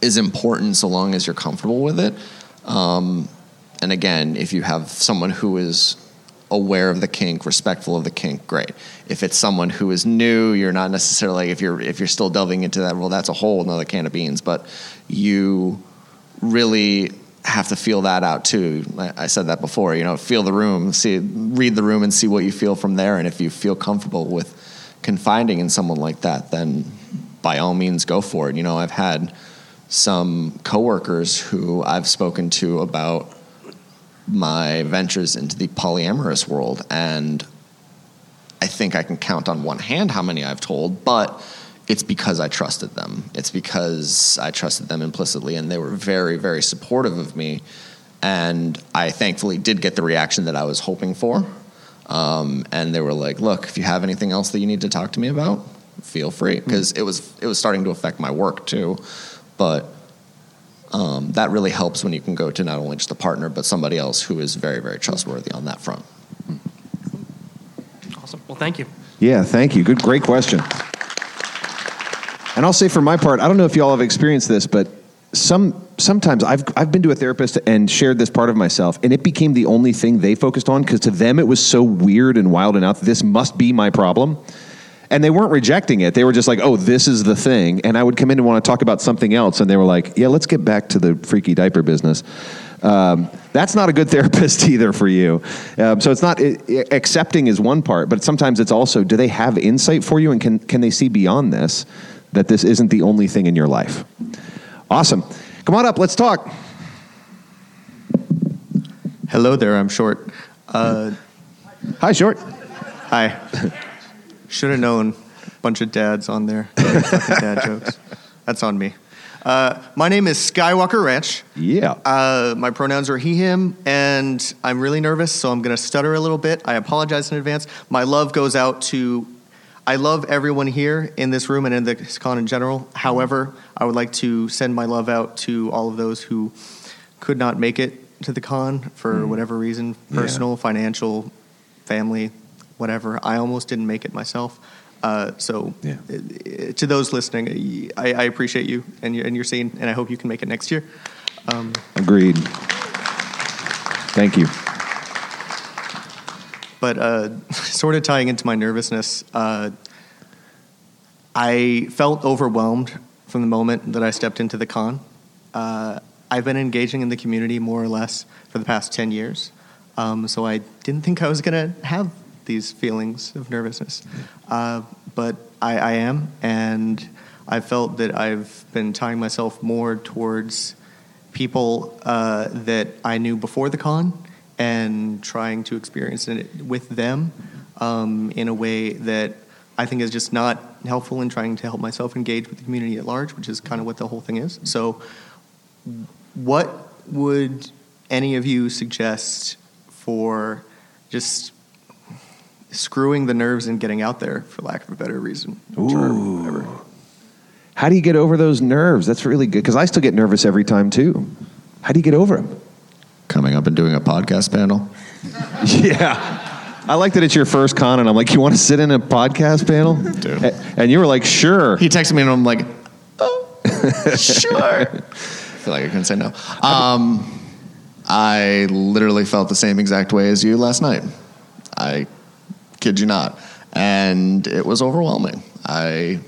is important so long as you're comfortable with it. Um, and again, if you have someone who is aware of the kink, respectful of the kink, great. If it's someone who is new, you're not necessarily if you're if you're still delving into that. Well, that's a whole another can of beans. But you really have to feel that out too. I said that before. You know, feel the room, see, read the room, and see what you feel from there. And if you feel comfortable with confiding in someone like that, then by all means go for it. You know, I've had some coworkers who I've spoken to about my ventures into the polyamorous world, and I think I can count on one hand how many I've told, but it's because I trusted them. It's because I trusted them implicitly, and they were very, very supportive of me. And I thankfully did get the reaction that I was hoping for. Um, and they were like, "Look, if you have anything else that you need to talk to me about, feel free," because it was it was starting to affect my work too. But um, that really helps when you can go to not only just a partner, but somebody else who is very, very trustworthy on that front. Awesome. Well, thank you. Yeah, thank you. Good, great question. And I'll say for my part, I don't know if y'all have experienced this, but some sometimes I've I've been to a therapist and shared this part of myself, and it became the only thing they focused on because to them it was so weird and wild and out. This must be my problem. And they weren't rejecting it. They were just like, "Oh, this is the thing." And I would come in and want to talk about something else, and they were like, "Yeah, let's get back to the freaky diaper business." Um, that's not a good [LAUGHS] therapist either for you. Um, so it's not it, it- accepting is one part, but sometimes it's also do they have insight for you and can can they see beyond this that this isn't the only thing in your life? Awesome. Come on up. Let's talk. Hello there, I'm short. Uh, Hi, short. Hi. [LAUGHS] Should have known. A bunch of dads on there. [LAUGHS] Dad jokes. That's on me. Uh, my name is Skywalker Ranch. Yeah. Uh, my pronouns are he, him, and I'm really nervous, so I'm going to stutter a little bit. I apologize in advance. My love goes out to. I love everyone here in this room and in the con in general. However, I would like to send my love out to all of those who could not make it to the con for Mm. whatever reason Yeah. personal, financial, family, whatever. I almost didn't make it myself. Uh, so, uh, uh, to those listening, I, I appreciate you and your, and your scene, and I hope you can make it next year. Um, Agreed. Thank you. but uh, [LAUGHS] sort of tying into my nervousness, uh, I felt overwhelmed from the moment that I stepped into the con. Uh, I've been engaging in the community more or less for the past 10 years, um, so I didn't think I was going to have these feelings of nervousness. Uh, but I, I am, and I felt that I've been tying myself more towards people uh, that I knew before the con and trying to experience it with them um, in a way that I think is just not helpful in trying to help myself engage with the community at large, which is kind of what the whole thing is. So, what would any of you suggest for just screwing the nerves and getting out there, for lack of a better reason? term. How do you get over those nerves? That's really good because I still get nervous every time too. How do you get over them? Coming up and doing a podcast panel. [LAUGHS] yeah. I like that it's your first con, and I'm like, you want to sit in a podcast panel? A- And you were like, sure. He texted me, and I'm like, oh, [LAUGHS] sure. I feel like I couldn't say no. Um, I literally felt the same exact way as you last night. I kid you not. And it was overwhelming. I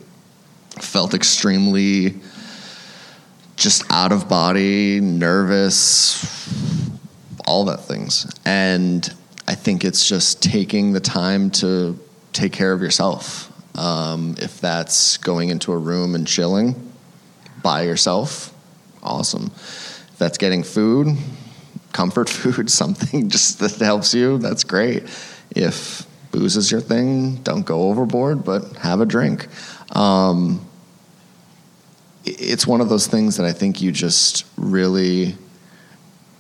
felt extremely just out of body, nervous, all that things. And I think it's just taking the time to take care of yourself. Um, if that's going into a room and chilling by yourself, awesome. If that's getting food, comfort [LAUGHS] food, something just that helps you, that's great. If booze is your thing, don't go overboard, but have a drink. Um, it's one of those things that I think you just really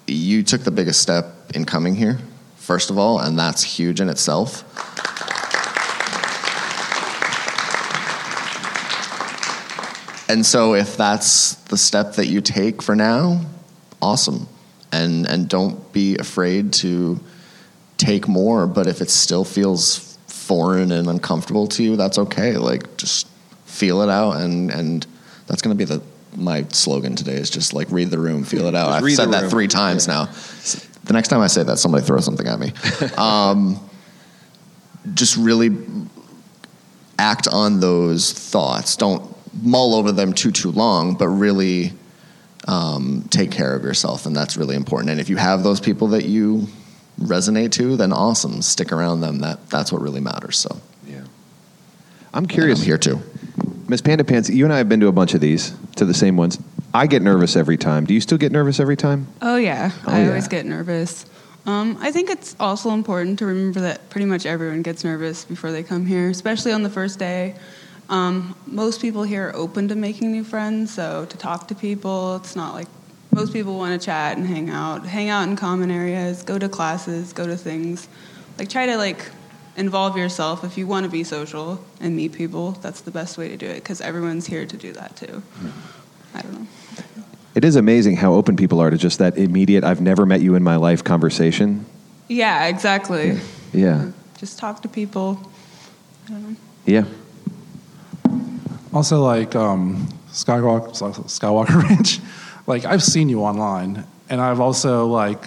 you took the biggest step in coming here, first of all, and that's huge in itself. And so if that's the step that you take for now, awesome. And and don't be afraid to take more, but if it still feels foreign and uncomfortable to you, that's okay. Like just feel it out and and that's going to be the my slogan today is just like read the room, feel it out. Just I've said that 3 times now. The next time I say that somebody throw something at me. [LAUGHS] um, just really act on those thoughts. Don't mull over them too too long, but really um, take care of yourself, and that's really important. And if you have those people that you resonate to, then awesome. Stick around them. That that's what really matters. So yeah, I'm curious. I'm here too. Miss Panda Pants, you and I have been to a bunch of these, to the same ones. I get nervous every time. Do you still get nervous every time? Oh yeah, Oh, I yeah. always get nervous. Um, I think it's also important to remember that pretty much everyone gets nervous before they come here, especially on the first day. Um, most people here are open to making new friends, so to talk to people, it's not like most people want to chat and hang out, hang out in common areas, go to classes, go to things. Like try to like involve yourself if you want to be social and meet people. That's the best way to do it because everyone's here to do that too. I don't know. It is amazing how open people are to just that immediate, I've never met you in my life conversation. Yeah, exactly. Yeah. Just talk to people. I. Yeah. Also, like um, Skywalker, Skywalker [LAUGHS] Ranch, like I've seen you online, and I've also like,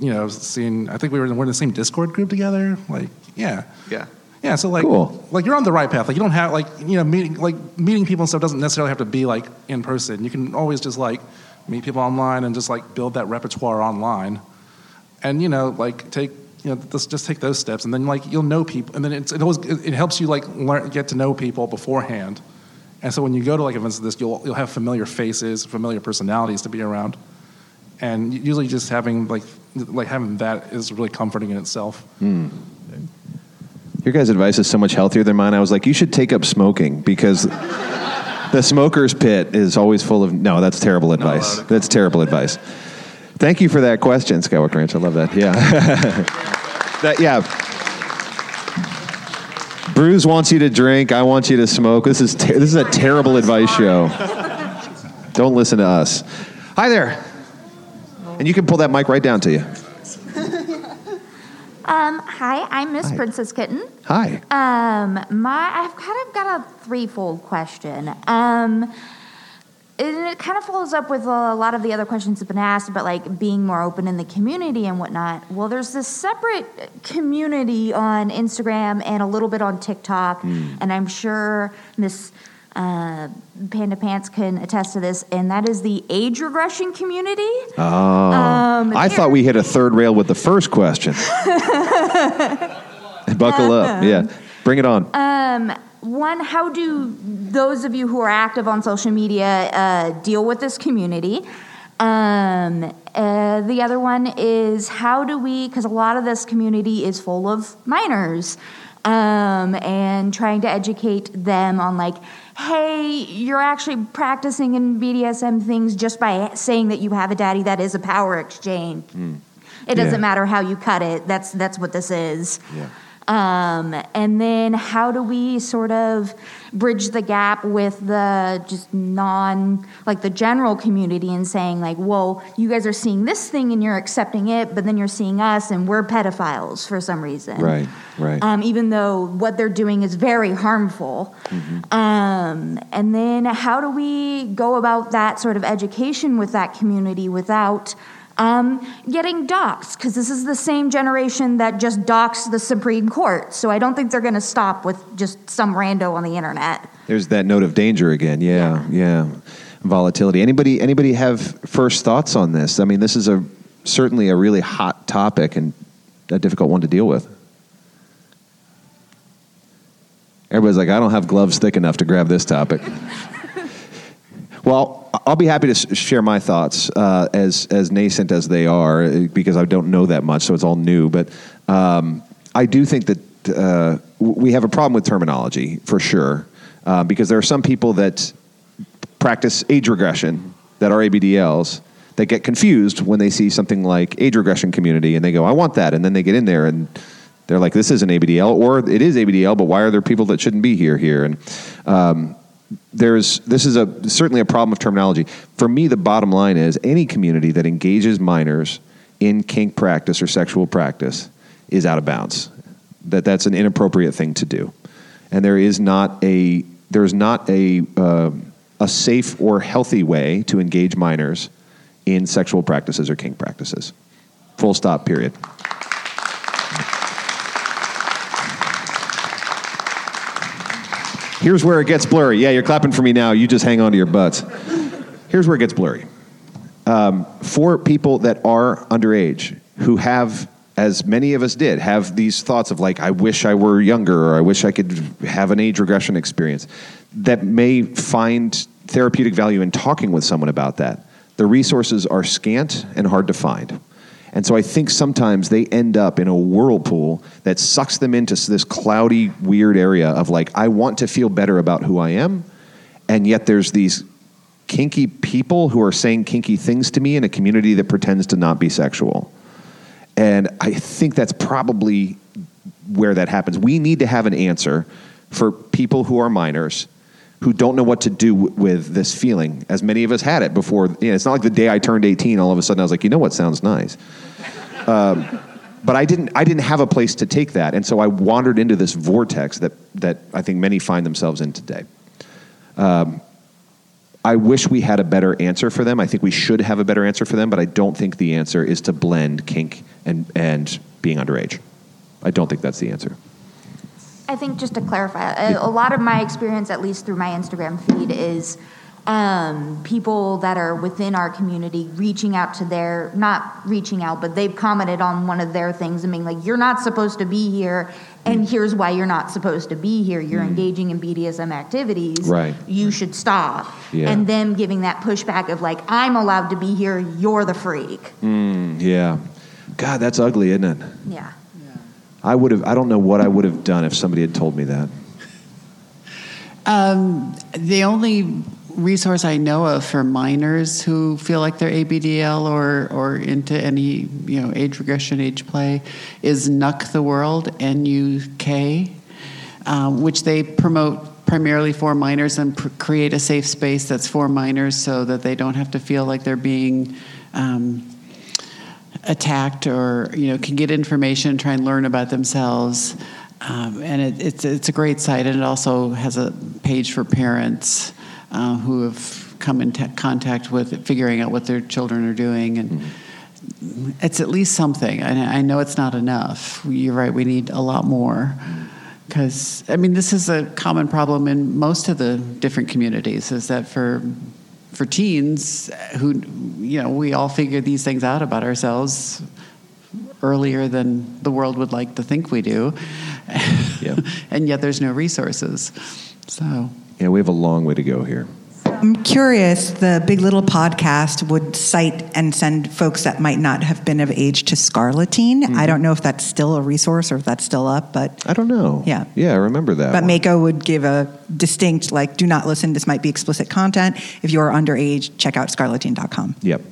you know, seen. I think we were in, we're in the same Discord group together. Like, yeah, Yeah. yeah. So like, like you're on the right path. Like you don't have like you know meeting like meeting people and stuff doesn't necessarily have to be like in person. You can always just like meet people online and just like build that repertoire online, and you know like take. You know, just, just take those steps, and then like you'll know people, and then it's, it always it, it helps you like learn get to know people beforehand, and so when you go to like events like this, you'll you'll have familiar faces, familiar personalities to be around, and usually just having like like having that is really comforting in itself. Hmm. Your guys' advice is so much healthier than mine. I was like, you should take up smoking because the smoker's pit is always full of. No, that's terrible advice. That's terrible advice. Thank you for that question, Skywalker Ranch. I love that. Yeah. [LAUGHS] that, yeah. Bruce wants you to drink. I want you to smoke. This is ter- this is a terrible advice show. Don't listen to us. Hi there. And you can pull that mic right down to you. [LAUGHS] Um, hi, I'm Miss Hi. Princess Kitten. Hi. Um, my I've kind of got a threefold question. Um, it kind of follows up with a lot of the other questions that have been asked about like being more open in the community and whatnot. Well, there's this separate community on Instagram and a little bit on TikTok, Hmm. and I'm sure Miss uh, Panda Pants can attest to this, and that is the age regression community. Oh, Um, I thought we hit a third rail with the first question. [LAUGHS] Buckle up. Yeah. Bring it on. Um, one, how do those of you who are active on social media uh, deal with this community? Um, uh, the other one is how do we, because a lot of this community is full of minors, um, and trying to educate them on like, hey, you're actually practicing in BDSM things just by saying that you have a daddy that is a power exchange. It doesn't Yeah. matter how you cut it. That's that's what this is. Yeah. Um, and then how do we sort of bridge the gap with the just non, like the general community and saying, like, whoa, you guys are seeing this thing and you're accepting it, but then you're seeing us and we're pedophiles for some reason. Right, right. Um, even though what they're doing is very harmful. Um, and then how do we go about that sort of education with that community without um, getting doxxed? Because this is the same generation that just doxed the Supreme Court. So I don't think they're going to stop with just some rando on the internet. There's that note of danger again. Yeah, yeah. Volatility. Anybody anybody have first thoughts on this? I mean, this is a certainly a really hot topic and a difficult one to deal with. Everybody's like, I don't have gloves thick enough to grab this topic. [LAUGHS] well, I'll be happy to share my thoughts uh, as as nascent as they are uh, because I don't know that much, so it's all new. But um, I do think that uh, we have a problem with terminology for sure uh, because there are some people that practice age regression that are ABDLs that get confused when they see something like age regression community and they go, I want that. And then they get in there and they're like, this is an ABDL or it is ABDL, but why are there people that shouldn't be here here? And um, there's this is a certainly a problem of terminology. For me, the bottom line is any community that engages minors in kink practice or sexual practice is out of bounds. That that's an inappropriate thing to do, and there is not a there is not a uh, a safe or healthy way to engage minors in sexual practices or kink practices. Full stop. Period. Here's where it gets blurry. Yeah, you're clapping for me now. You just hang on to your butts. Here's where it gets blurry. Um, for people that are underage who have, as many of us did, have these thoughts of like, I wish I were younger or I wish I could have an age regression experience, that may find therapeutic value in talking with someone about that. The resources are scant and hard to find. And so I think sometimes they end up in a whirlpool that sucks them into this cloudy, weird area of like, I want to feel better about who I am. And yet there's these kinky people who are saying kinky things to me in a community that pretends to not be sexual. And I think that's probably where that happens. We need to have an answer for people who are minors who don't know what to do w- with this feeling, as many of us had it before. You know, it's not like the day I turned 18, all of a sudden I was like, you know what sounds nice. Um, but I didn't, I didn't have a place to take that. And so I wandered into this vortex that, that I think many find themselves in today. Um, I wish we had a better answer for them. I think we should have a better answer for them, but I don't think the answer is to blend kink and, and being underage. I don't think that's the answer. I think just to clarify, a, a lot of my experience, at least through my Instagram feed, is um, people that are within our community reaching out to their, not reaching out, but they've commented on one of their things and being like, you're not supposed to be here, and here's why you're not supposed to be here. You're engaging in BDSM activities. Right. You should stop. Yeah. And them giving that pushback of like, I'm allowed to be here, you're the freak. Mm, yeah. God, that's ugly, isn't it? Yeah. I would have. I don't know what I would have done if somebody had told me that. Um, the only resource I know of for minors who feel like they're ABDL or, or into any you know age regression, age play, is Nuck the World, N-U-K, um, which they promote primarily for minors and pr- create a safe space that's for minors so that they don't have to feel like they're being um, attacked or you know can get information, try and learn about themselves. Um, and it, it's it's a great site, and it also has a page for parents uh, who have come in te- contact with figuring out what their children are doing, and it's at least something. And I know it's not enough. You're right. We need a lot more. Because I mean, this is a common problem in most of the different communities. Is that for for teens who you know we all figure these things out about ourselves earlier than the world would like to think we do, [LAUGHS] and yet there's no resources. So Yeah, we have a long way to go here. I'm curious, the Big Little podcast would cite and send folks that might not have been of age to Scarleteen. I don't know if that's still a resource or if that's still up, but Mm-hmm. I don't know. Yeah. Yeah, I remember that. but one. Mako would give a distinct, like, do not listen, this might be explicit content. If you are underage, check out scarleteen.com. Yep.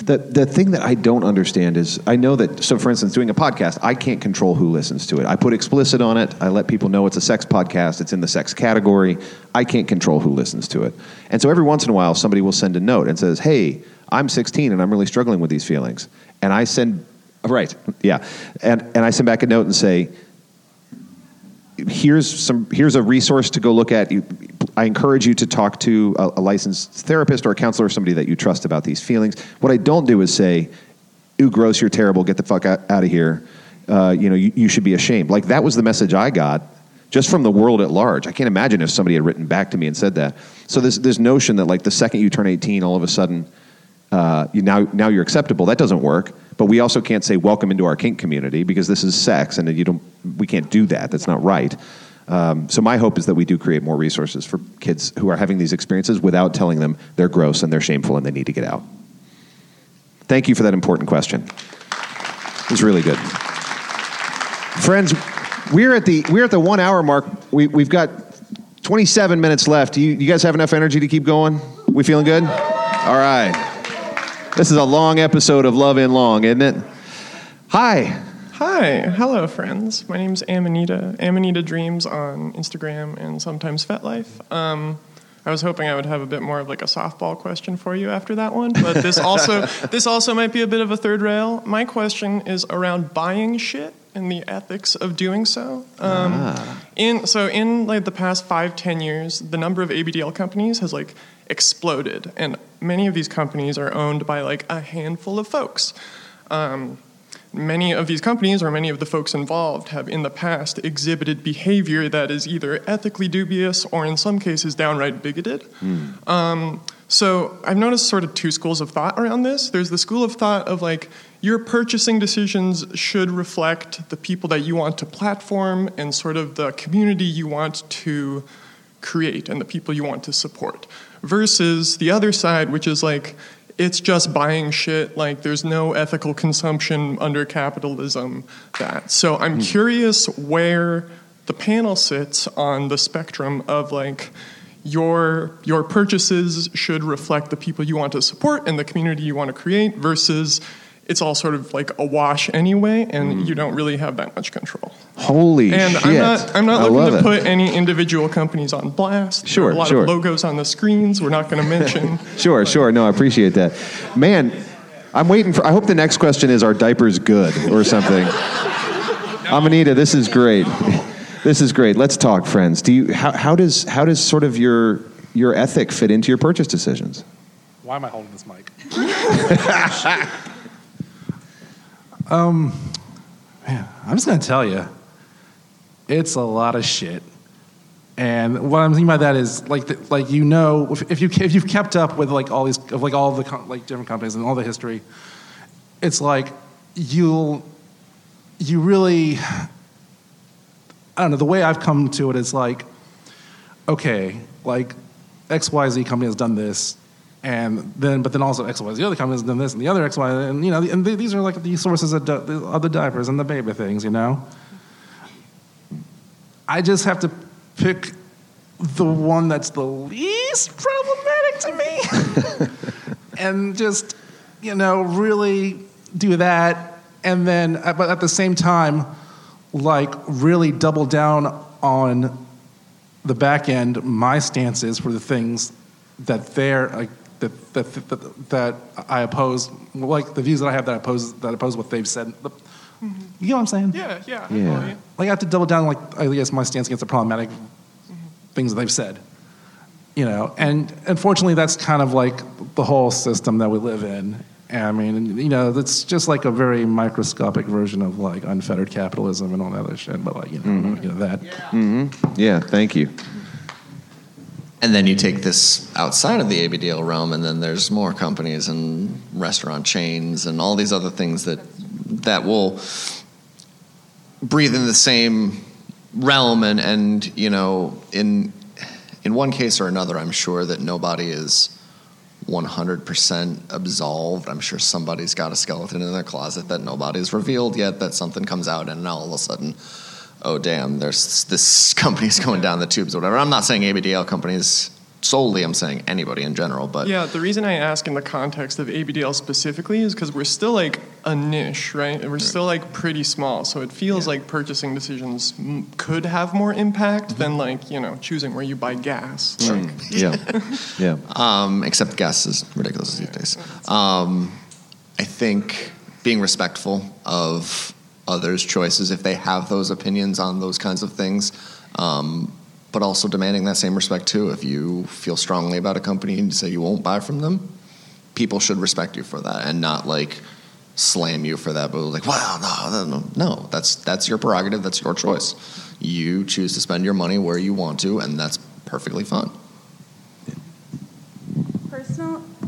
The the thing that I don't understand is I know that so for instance doing a podcast I can't control who listens to it. I put explicit on it. I let people know it's a sex podcast. It's in the sex category. I can't control who listens to it. And so every once in a while somebody will send a note and says, "Hey, I'm 16 and I'm really struggling with these feelings." And I send right. Yeah. And and I send back a note and say, here's some here's a resource to go look at you, i encourage you to talk to a, a licensed therapist or a counselor or somebody that you trust about these feelings what i don't do is say ooh gross you're terrible get the fuck out, out of here uh, you know you, you should be ashamed like that was the message i got just from the world at large i can't imagine if somebody had written back to me and said that so this this notion that like the second you turn 18 all of a sudden uh, you now now you're acceptable. That doesn't work. But we also can't say welcome into our kink community because this is sex, and you don't. We can't do that. That's not right. Um, so my hope is that we do create more resources for kids who are having these experiences without telling them they're gross and they're shameful and they need to get out. Thank you for that important question. It's really good, friends. We're at the we're at the one hour mark. We, we've got 27 minutes left. You, you guys have enough energy to keep going? We feeling good? All right. This is a long episode of Love in Long, isn't it? Hi. Hi, hello, friends. My name's Amanita. Amanita Dreams on Instagram and sometimes FetLife. Um, I was hoping I would have a bit more of like a softball question for you after that one, but this [LAUGHS] also this also might be a bit of a third rail. My question is around buying shit and the ethics of doing so. Um, Ah. In so in like the past five ten years, the number of ABDL companies has like exploded, and many of these companies are owned by like a handful of folks. Um, many of these companies or many of the folks involved have in the past exhibited behavior that is either ethically dubious or in some cases downright bigoted. Um, so I've noticed sort of two schools of thought around this. There's the school of thought of like your purchasing decisions should reflect the people that you want to platform and sort of the community you want to create and the people you want to support. Versus the other side, which is like it's just buying shit, like there's no ethical consumption under capitalism. That. So I'm hmm. curious where the panel sits on the spectrum of like your your purchases should reflect the people you want to support and the community you want to create versus it's all sort of like a wash anyway and hmm. you don't really have that much control. Holy and shit. I'm not I'm not looking to it. put any individual companies on blast. Sure, there a lot sure. of logos on the screens we're not going [LAUGHS] to mention. Sure, sure. No, I appreciate that. Man, I'm waiting for. I hope the next question is Are diapers good or something? [LAUGHS] Amanita, this is great. This is great. Let's talk, friends. Do you how, how does how does sort of your your ethic fit into your purchase decisions? Why am I holding this mic? [LAUGHS] um, man, I'm just gonna tell you, it's a lot of shit. And what I'm thinking about that is like, the, like you know, if, if you if you've kept up with like all these of like all the com- like different companies and all the history, it's like you'll you really I don't know the way I've come to it is like okay like XYZ company has done this and then but then also XYZ other company has done this and the other XY and you know and th- these are like the sources of, di- of the diapers and the baby things you know? I just have to pick the one that's the least problematic to me [LAUGHS] and just you know really do that and then uh, but at the same time like really double down on the back end my stances for the things that they're like that that, that, that I oppose, like the views that I have that I oppose that oppose what they've said. The- You know what I'm saying? Yeah, yeah. I Yeah. follow. Like I have to double down, like I guess my stance against the problematic things that they've said. You know, and unfortunately, that's kind of like the whole system that we live in. And I mean, you know, it's just like a very microscopic version of like unfettered capitalism and all that other shit. But like, you know, you know that. hmm Yeah, thank you. And then you take this outside of the ABDL realm, and then there's more companies and restaurant chains and all these other things that that will breathe in the same realm. And, and you know, in in one case or another, I'm sure that nobody is 100% absolved. I'm sure somebody's got a skeleton in their closet that nobody's revealed yet. That something comes out, and now all of a sudden, oh damn, there's this company's going down the tubes or whatever. I'm not saying ABDL companies solely. I'm saying anybody in general. But yeah, the reason I ask in the context of ABDL specifically is because we're still like a niche, right? And we're still like pretty small. So it feels like purchasing decisions m- could have more impact Mm-hmm. than like, you know, choosing where you buy gas. Mm, Like, yeah, [LAUGHS] yeah. Um, except gas is ridiculous these days. Um, I think being respectful of others' choices if they have those opinions on those kinds of things, um, but also demanding that same respect too. If you feel strongly about a company and say you won't buy from them, people should respect you for that and not like slam you for that. But like, wow, no, no, no, that's that's your prerogative. That's your choice. You choose to spend your money where you want to, and that's perfectly fine.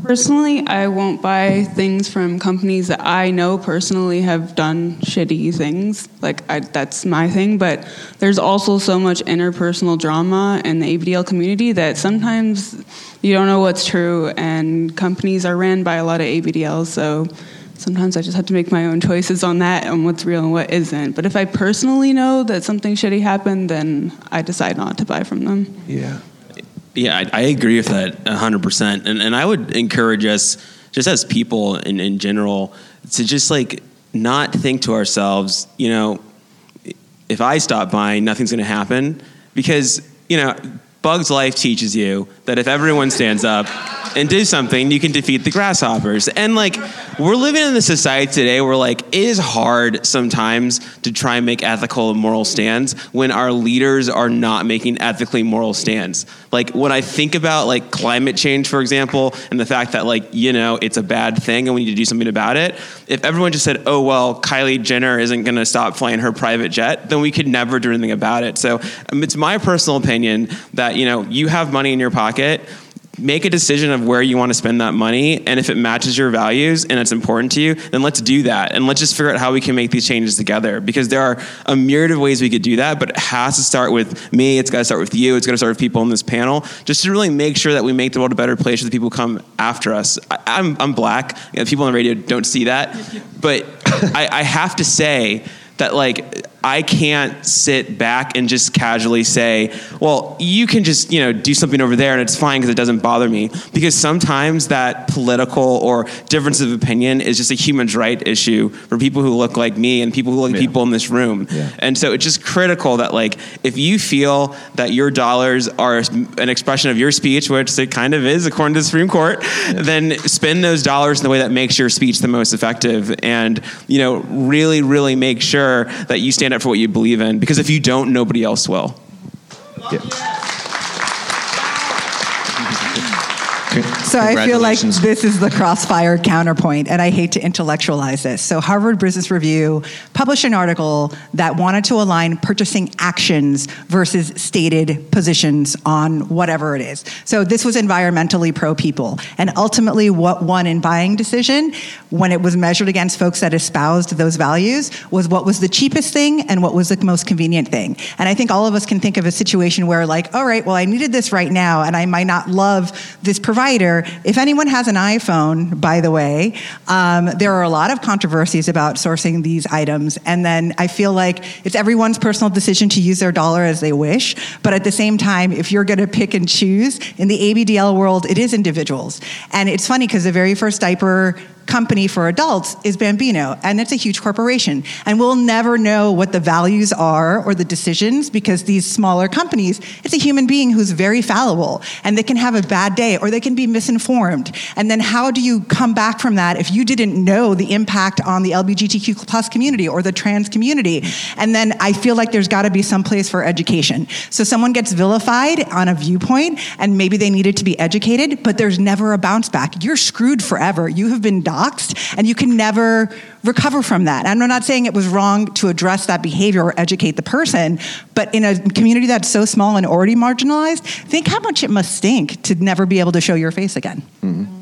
Personally, I won't buy things from companies that I know personally have done shitty things. Like I, that's my thing. But there's also so much interpersonal drama in the ABDL community that sometimes you don't know what's true, and companies are ran by a lot of ABDLs. So sometimes I just have to make my own choices on that and what's real and what isn't. But if I personally know that something shitty happened, then I decide not to buy from them. Yeah. Yeah, I, I agree with that 100%. And, and I would encourage us, just as people in, in general, to just like not think to ourselves, you know, if I stop buying, nothing's going to happen. Because, you know, Bug's Life teaches you that if everyone stands up and do something, you can defeat the grasshoppers. And like, we're living in a society today where like it is hard sometimes to try and make ethical and moral stands when our leaders are not making ethically moral stands. Like when I think about like climate change, for example, and the fact that like, you know, it's a bad thing and we need to do something about it. If everyone just said, oh, well, Kylie Jenner isn't going to stop flying her private jet, then we could never do anything about it. So um, it's my personal opinion that, you know, you have money in your pocket make a decision of where you want to spend that money and if it matches your values and it's important to you then let's do that. And let's just figure out how we can make these changes together. Because there are a myriad of ways we could do that but it has to start with me it's got to start with you it's got to start with people in this panel just to really make sure that we make the world a better place for the people who come after us. I, I'm, I'm black. People on the radio don't see that. But I, I have to say that like I can't sit back and just casually say, well, you can just, you know, do something over there and it's fine because it doesn't bother me. Because sometimes that political or difference of opinion is just a human right issue for people who look like me and people who look like people in this room. And so it's just critical that like if you feel that your dollars are an expression of your speech, which it kind of is according to the Supreme Court, then spend those dollars in the way that makes your speech the most effective and, you know, really, really make sure that you stand up for what you believe in because if you don't, nobody else will. So I feel like this is the crossfire counterpoint, and I hate to intellectualize this. So Harvard Business Review published an article that wanted to align purchasing actions versus stated positions on whatever it is. So this was environmentally pro people, and ultimately, what won in buying decision when it was measured against folks that espoused those values was what was the cheapest thing and what was the most convenient thing. And I think all of us can think of a situation where, like, all right, well, I needed this right now, and I might not love this provider. If anyone has an iPhone, by the way, um, there are a lot of controversies about sourcing these items. And then I feel like it's everyone's personal decision to use their dollar as they wish. But at the same time, if you're going to pick and choose, in the ABDL world, it is individuals. And it's funny because the very first diaper company for adults is Bambino, and it's a huge corporation. And we'll never know what the values are or the decisions because these smaller companies, it's a human being who's very fallible, and they can have a bad day or they can be misinformed. And then how do you come back from that if you didn't know the impact on the LGBTQ plus community or the trans community? And then I feel like there's got to be some place for education. So someone gets vilified on a viewpoint, and maybe they needed to be educated, but there's never a bounce back. You're screwed forever. You have been doxxed, and you can never recover from that. And I'm not saying it was wrong to address that behavior or educate the person, but in a community that's so small and already marginalized, think how much it must stink to never be able to show your face again. Mm-hmm.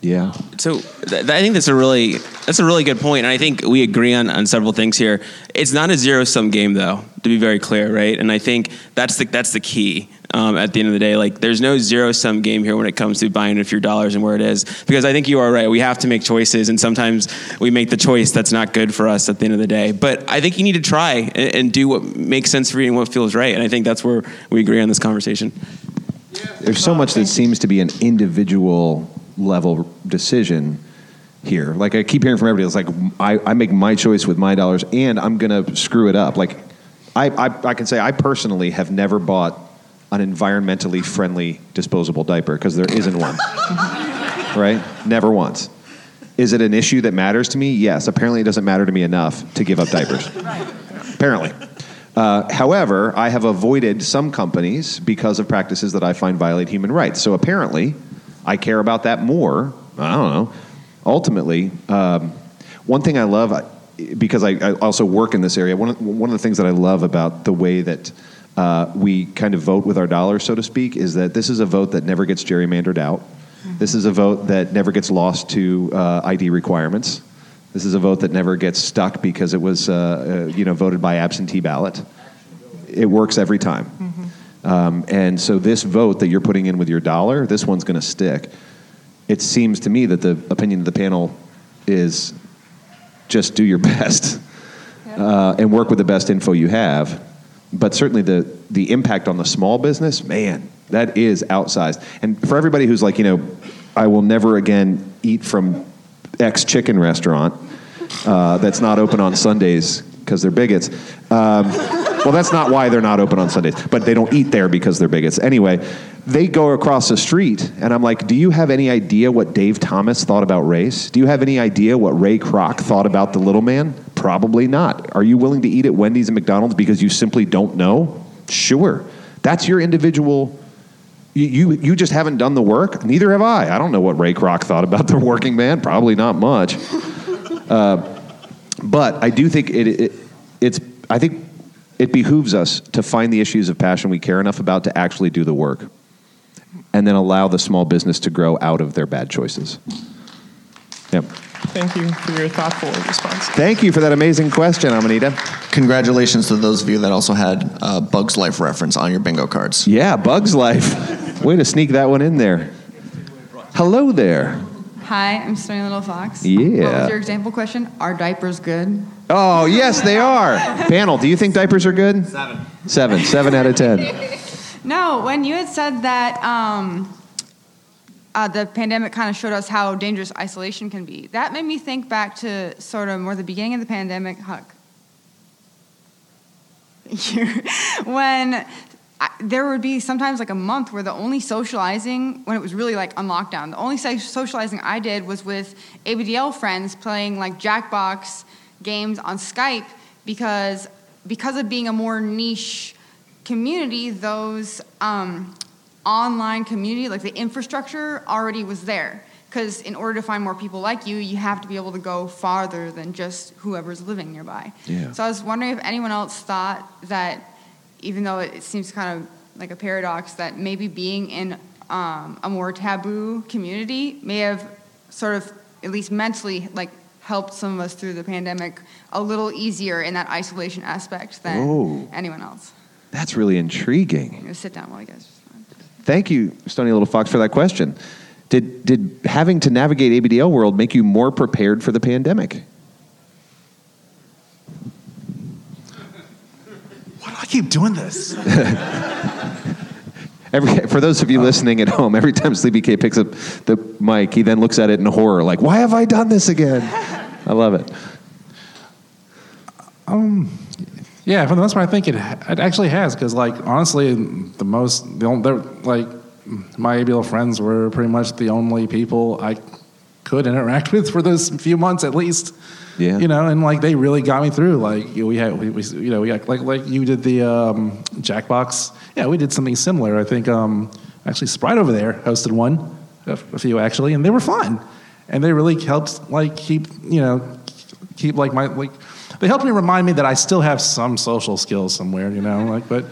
Yeah. So th- th- I think that's a really that's a really good point, and I think we agree on, on several things here. It's not a zero sum game, though, to be very clear, right? And I think that's the that's the key. Um, at the end of the day, like there's no zero sum game here when it comes to buying a few dollars and where it is, because I think you are right. We have to make choices, and sometimes we make the choice that's not good for us at the end of the day. But I think you need to try and, and do what makes sense for you and what feels right, and I think that's where we agree on this conversation. There's so much that seems to be an individual level decision here. Like I keep hearing from everybody, it's like I, I make my choice with my dollars, and I'm gonna screw it up. Like I, I, I can say I personally have never bought an environmentally friendly disposable diaper because there isn't one. [LAUGHS] right? Never once. Is it an issue that matters to me? Yes. Apparently, it doesn't matter to me enough to give up diapers. [LAUGHS] Apparently. Uh, however, I have avoided some companies because of practices that I find violate human rights. So apparently, I care about that more. I don't know. Ultimately, um, one thing I love, because I, I also work in this area, one of, one of the things that I love about the way that uh, we kind of vote with our dollars, so to speak, is that this is a vote that never gets gerrymandered out. This is a vote that never gets lost to uh, ID requirements. This is a vote that never gets stuck because it was, uh, uh, you know, voted by absentee ballot. It works every time. Um, and so this vote that you're putting in with your dollar, this one's going to stick. It seems to me that the opinion of the panel is just do your [LAUGHS] best uh, and work with the best info you have. But certainly the the impact on the small business, man, that is outsized. And for everybody who's like, you know, I will never again eat from X chicken restaurant uh, that's not open on Sundays because they're bigots. Um, well, that's not why they're not open on Sundays, but they don't eat there because they're bigots. Anyway, they go across the street, and I'm like, do you have any idea what Dave Thomas thought about race? Do you have any idea what Ray Kroc thought about the little man? Probably not. Are you willing to eat at Wendy's and McDonald's because you simply don't know? Sure. That's your individual. You, you, you just haven't done the work. Neither have I. I don't know what Ray Kroc thought about the working man. Probably not much. [LAUGHS] Uh, but I do think it, it, it's. I think it behooves us to find the issues of passion we care enough about to actually do the work, and then allow the small business to grow out of their bad choices. Yep. Thank you for your thoughtful response. Thank you for that amazing question, Amanita. Congratulations to those of you that also had uh, Bugs Life reference on your bingo cards. Yeah, Bugs Life. Way to sneak that one in there. Hello there. Hi, I'm Stony Little Fox. Yeah. What was your example question? Are diapers good? Oh, yes, they are. [LAUGHS] Panel, do you think diapers are good? Seven. Seven. Seven out of ten. [LAUGHS] No, when you had said that um, uh, the pandemic kind of showed us how dangerous isolation can be, that made me think back to sort of more the beginning of the pandemic. Huck. [LAUGHS] when I, there would be sometimes like a month where the only socializing, when it was really like on lockdown, the only socializing I did was with ABDL friends playing like Jackbox games on Skype because because of being a more niche community, those um, online community, like the infrastructure, already was there. Because in order to find more people like you, you have to be able to go farther than just whoever's living nearby. Yeah. So I was wondering if anyone else thought that, even though it, seems kind of like a paradox, that maybe being in um, a more taboo community may have sort of, at least mentally, like helped some of us through the pandemic a little easier in that isolation aspect than Oh. anyone else. That's really intriguing. I'm gonna sit down while you guys. Thank you, Stony Little Fox, for that question. Did, did having to navigate ABDL world make you more prepared for the pandemic? Why do I keep doing this? [LAUGHS] Every, for those of you listening at home, every time Sleepy K picks up the mic, he then looks at it in horror, like, "Why have I done this again?" [LAUGHS] I love it. Um, yeah, for the most part, I think it it actually has because, like, honestly, the most the only, they're, like my ABL friends were pretty much the only people I could interact [LAUGHS] with for those few months at least. Yeah, you know, and like they really got me through. Like we had, we, we you know, we had, like like you did the um, Jackbox. Yeah, we did something similar. I think um, actually Sprite over there hosted one, a, a few actually, and they were fun, and they really helped like keep you know keep like my like they helped me remind me that I still have some social skills somewhere, you know, like but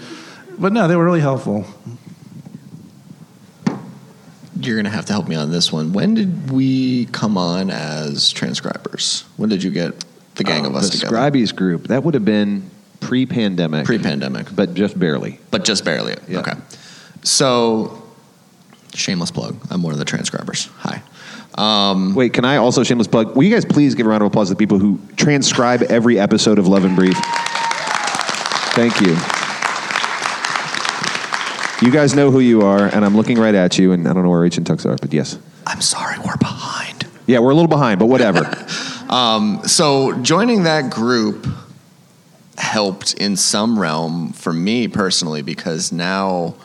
but no, they were really helpful. You're gonna have to help me on this one. When did we come on as transcribers? When did you get the gang Oh, of uh, us the together? Scribies group. That would have been pre-pandemic. Pre-pandemic, but just barely. But just barely. Okay. So, shameless plug. I'm one of the transcribers. Hi. Um, Wait, can I also shameless plug? Will you guys please give a round of applause to the people who transcribe every episode of Love and Brief? Thank you. You guys know who you are, and I'm looking right at you, and I don't know where H and Tux are, but yes. I'm sorry, we're behind. Yeah, we're a little behind, but whatever. [LAUGHS] Um, so joining that group helped in some realm for me personally because now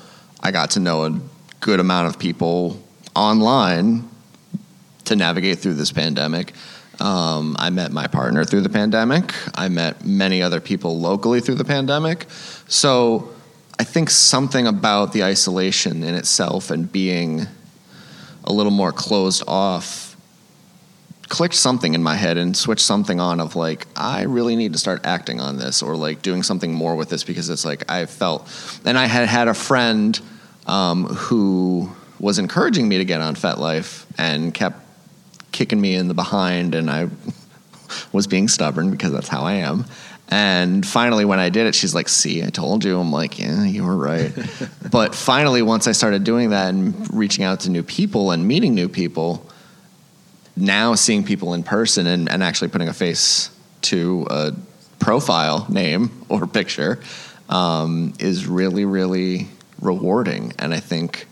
I got to know a good amount of people online to navigate through this pandemic. Um, I met my partner through the pandemic. I met many other people locally through the pandemic. So I think something about the isolation in itself and being a little more closed off clicked something in my head and switched something on of like I really need to start acting on this or like doing something more with this because it's like I felt and I had had a friend um, who was encouraging me to get on FetLife and kept kicking me in the behind and I was being stubborn because that's how I am. And finally, when I did it, she's like, "See, I told you." I'm like, "Yeah, you were right." [LAUGHS] but finally, once I started doing that and reaching out to new people and meeting new people, now seeing people in person and, and actually putting a face to a profile name or picture um, is really, really rewarding. And I think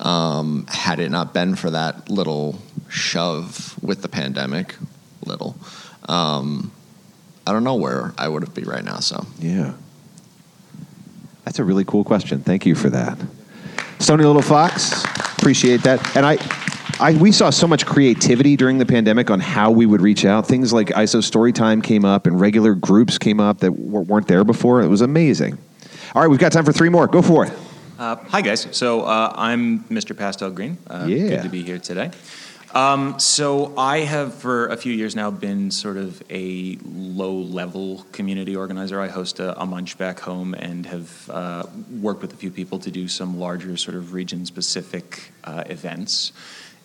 um, had it not been for that little shove with the pandemic, little, um, I don't know where I would have been right now. So Yeah. That's a really cool question. Thank you for that. Stony Little Fox, appreciate that. And I, I, we saw so much creativity during the pandemic on how we would reach out. Things like ISO Storytime came up and regular groups came up that weren't there before. It was amazing. All right, we've got time for three more. Go for it. Uh, hi, guys. So uh, I'm Mr. Pastel Green. Uh, Yeah. Good to be here today. Um, so I have, for a few years now, been sort of a low-level community organizer. I host a, a munch back home and have uh, worked with a few people to do some larger, sort of region-specific uh, events.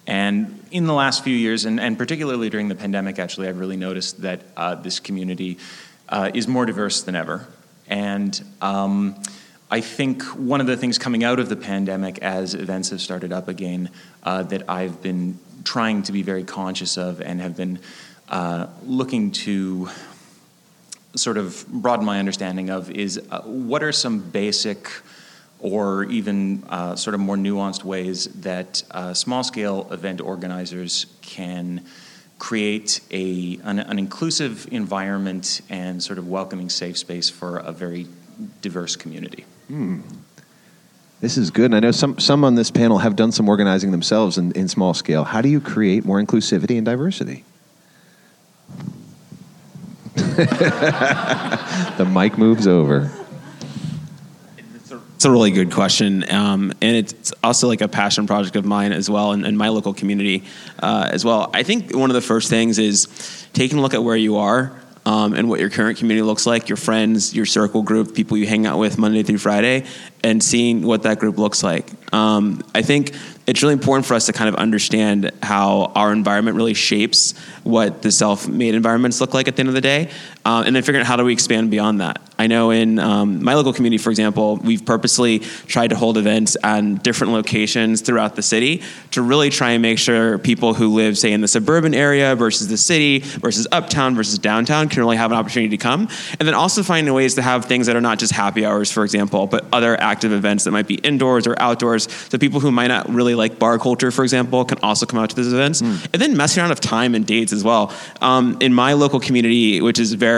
And in the last few years, and, and particularly during the pandemic, actually, I've really noticed that uh, this community uh, is more diverse than ever. And um, I think one of the things coming out of the pandemic as events have started up again uh, that I've been trying to be very conscious of and have been uh, looking to sort of broaden my understanding of is uh, what are some basic or even uh, sort of more nuanced ways that uh, small scale event organizers can create a, an, an inclusive environment and sort of welcoming safe space for a very diverse community. Hmm. This is good. And I know some, some on this panel have done some organizing themselves in, in small scale. How do you create more inclusivity and diversity? [LAUGHS] the mic moves over. It's a really good question, um, and it's also like a passion project of mine as well, and, and my local community uh, as well. I think one of the first things is taking a look at where you are um, and what your current community looks like, your friends, your circle group, people you hang out with Monday through Friday, and seeing what that group looks like. Um, I think it's really important for us to kind of understand how our environment really shapes what the self-made environments look like at the end of the day. Um, and then figuring out how do we expand beyond that. I know in um, my local community, for example, we've purposely tried to hold events on different locations throughout the city to really try and make sure people who live, say, in the suburban area versus the city versus uptown versus downtown can really have an opportunity to come. And then also finding ways to have things that are not just happy hours, for example, but other active events that might be indoors or outdoors. So people who might not really like bar culture, for example, can also come out to these events. And then messing around with time and dates as well. Um, in my local community, which is very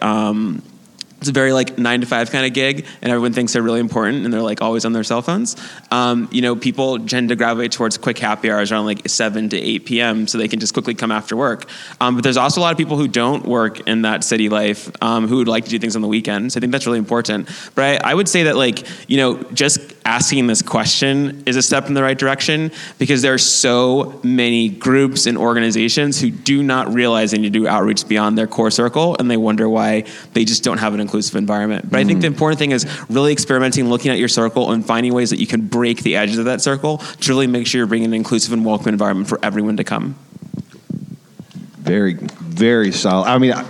um, it's a very like nine to five kind of gig, and everyone thinks they're really important, and they're like always on their cell phones. Um, you know, people tend to gravitate towards quick happy hours around like seven to eight p.m. so they can just quickly come after work. Um, but there's also a lot of people who don't work in that city life um, who would like to do things on the weekends. I think that's really important. But I, I would say that like you know just asking this question is a step in the right direction because there are so many groups and organizations who do not realize they need to do outreach beyond their core circle and they wonder why they just don't have an inclusive environment. But I think the mm. important thing is really experimenting, looking at your circle and finding ways that you can break the edges of that circle to really make sure you're bringing an inclusive and welcome environment for everyone to come. Very, very solid. I mean, I,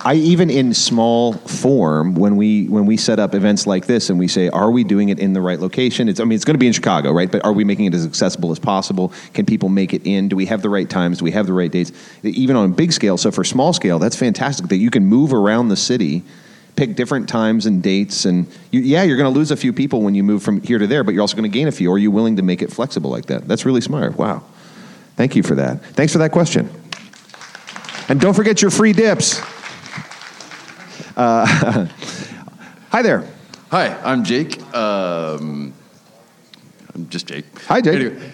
I even in small form when we when we set up events like this and we say, are we doing it in the right location? It's I mean, it's going to be in Chicago, right? But are we making it as accessible as possible? Can people make it in? Do we have the right times? Do we have the right dates? Even on a big scale. So for small scale, that's fantastic that you can move around the city. Pick different times and dates, and you, yeah, you're going to lose a few people when you move from here to there, but you're also going to gain a few. Are you willing to make it flexible like that? That's really smart. Wow, thank you for that. Thanks for that question. And don't forget your free dips. Uh, [LAUGHS] hi there. Hi, I'm Jake. Um, I'm just Jake. Hi, Jake. Anyway,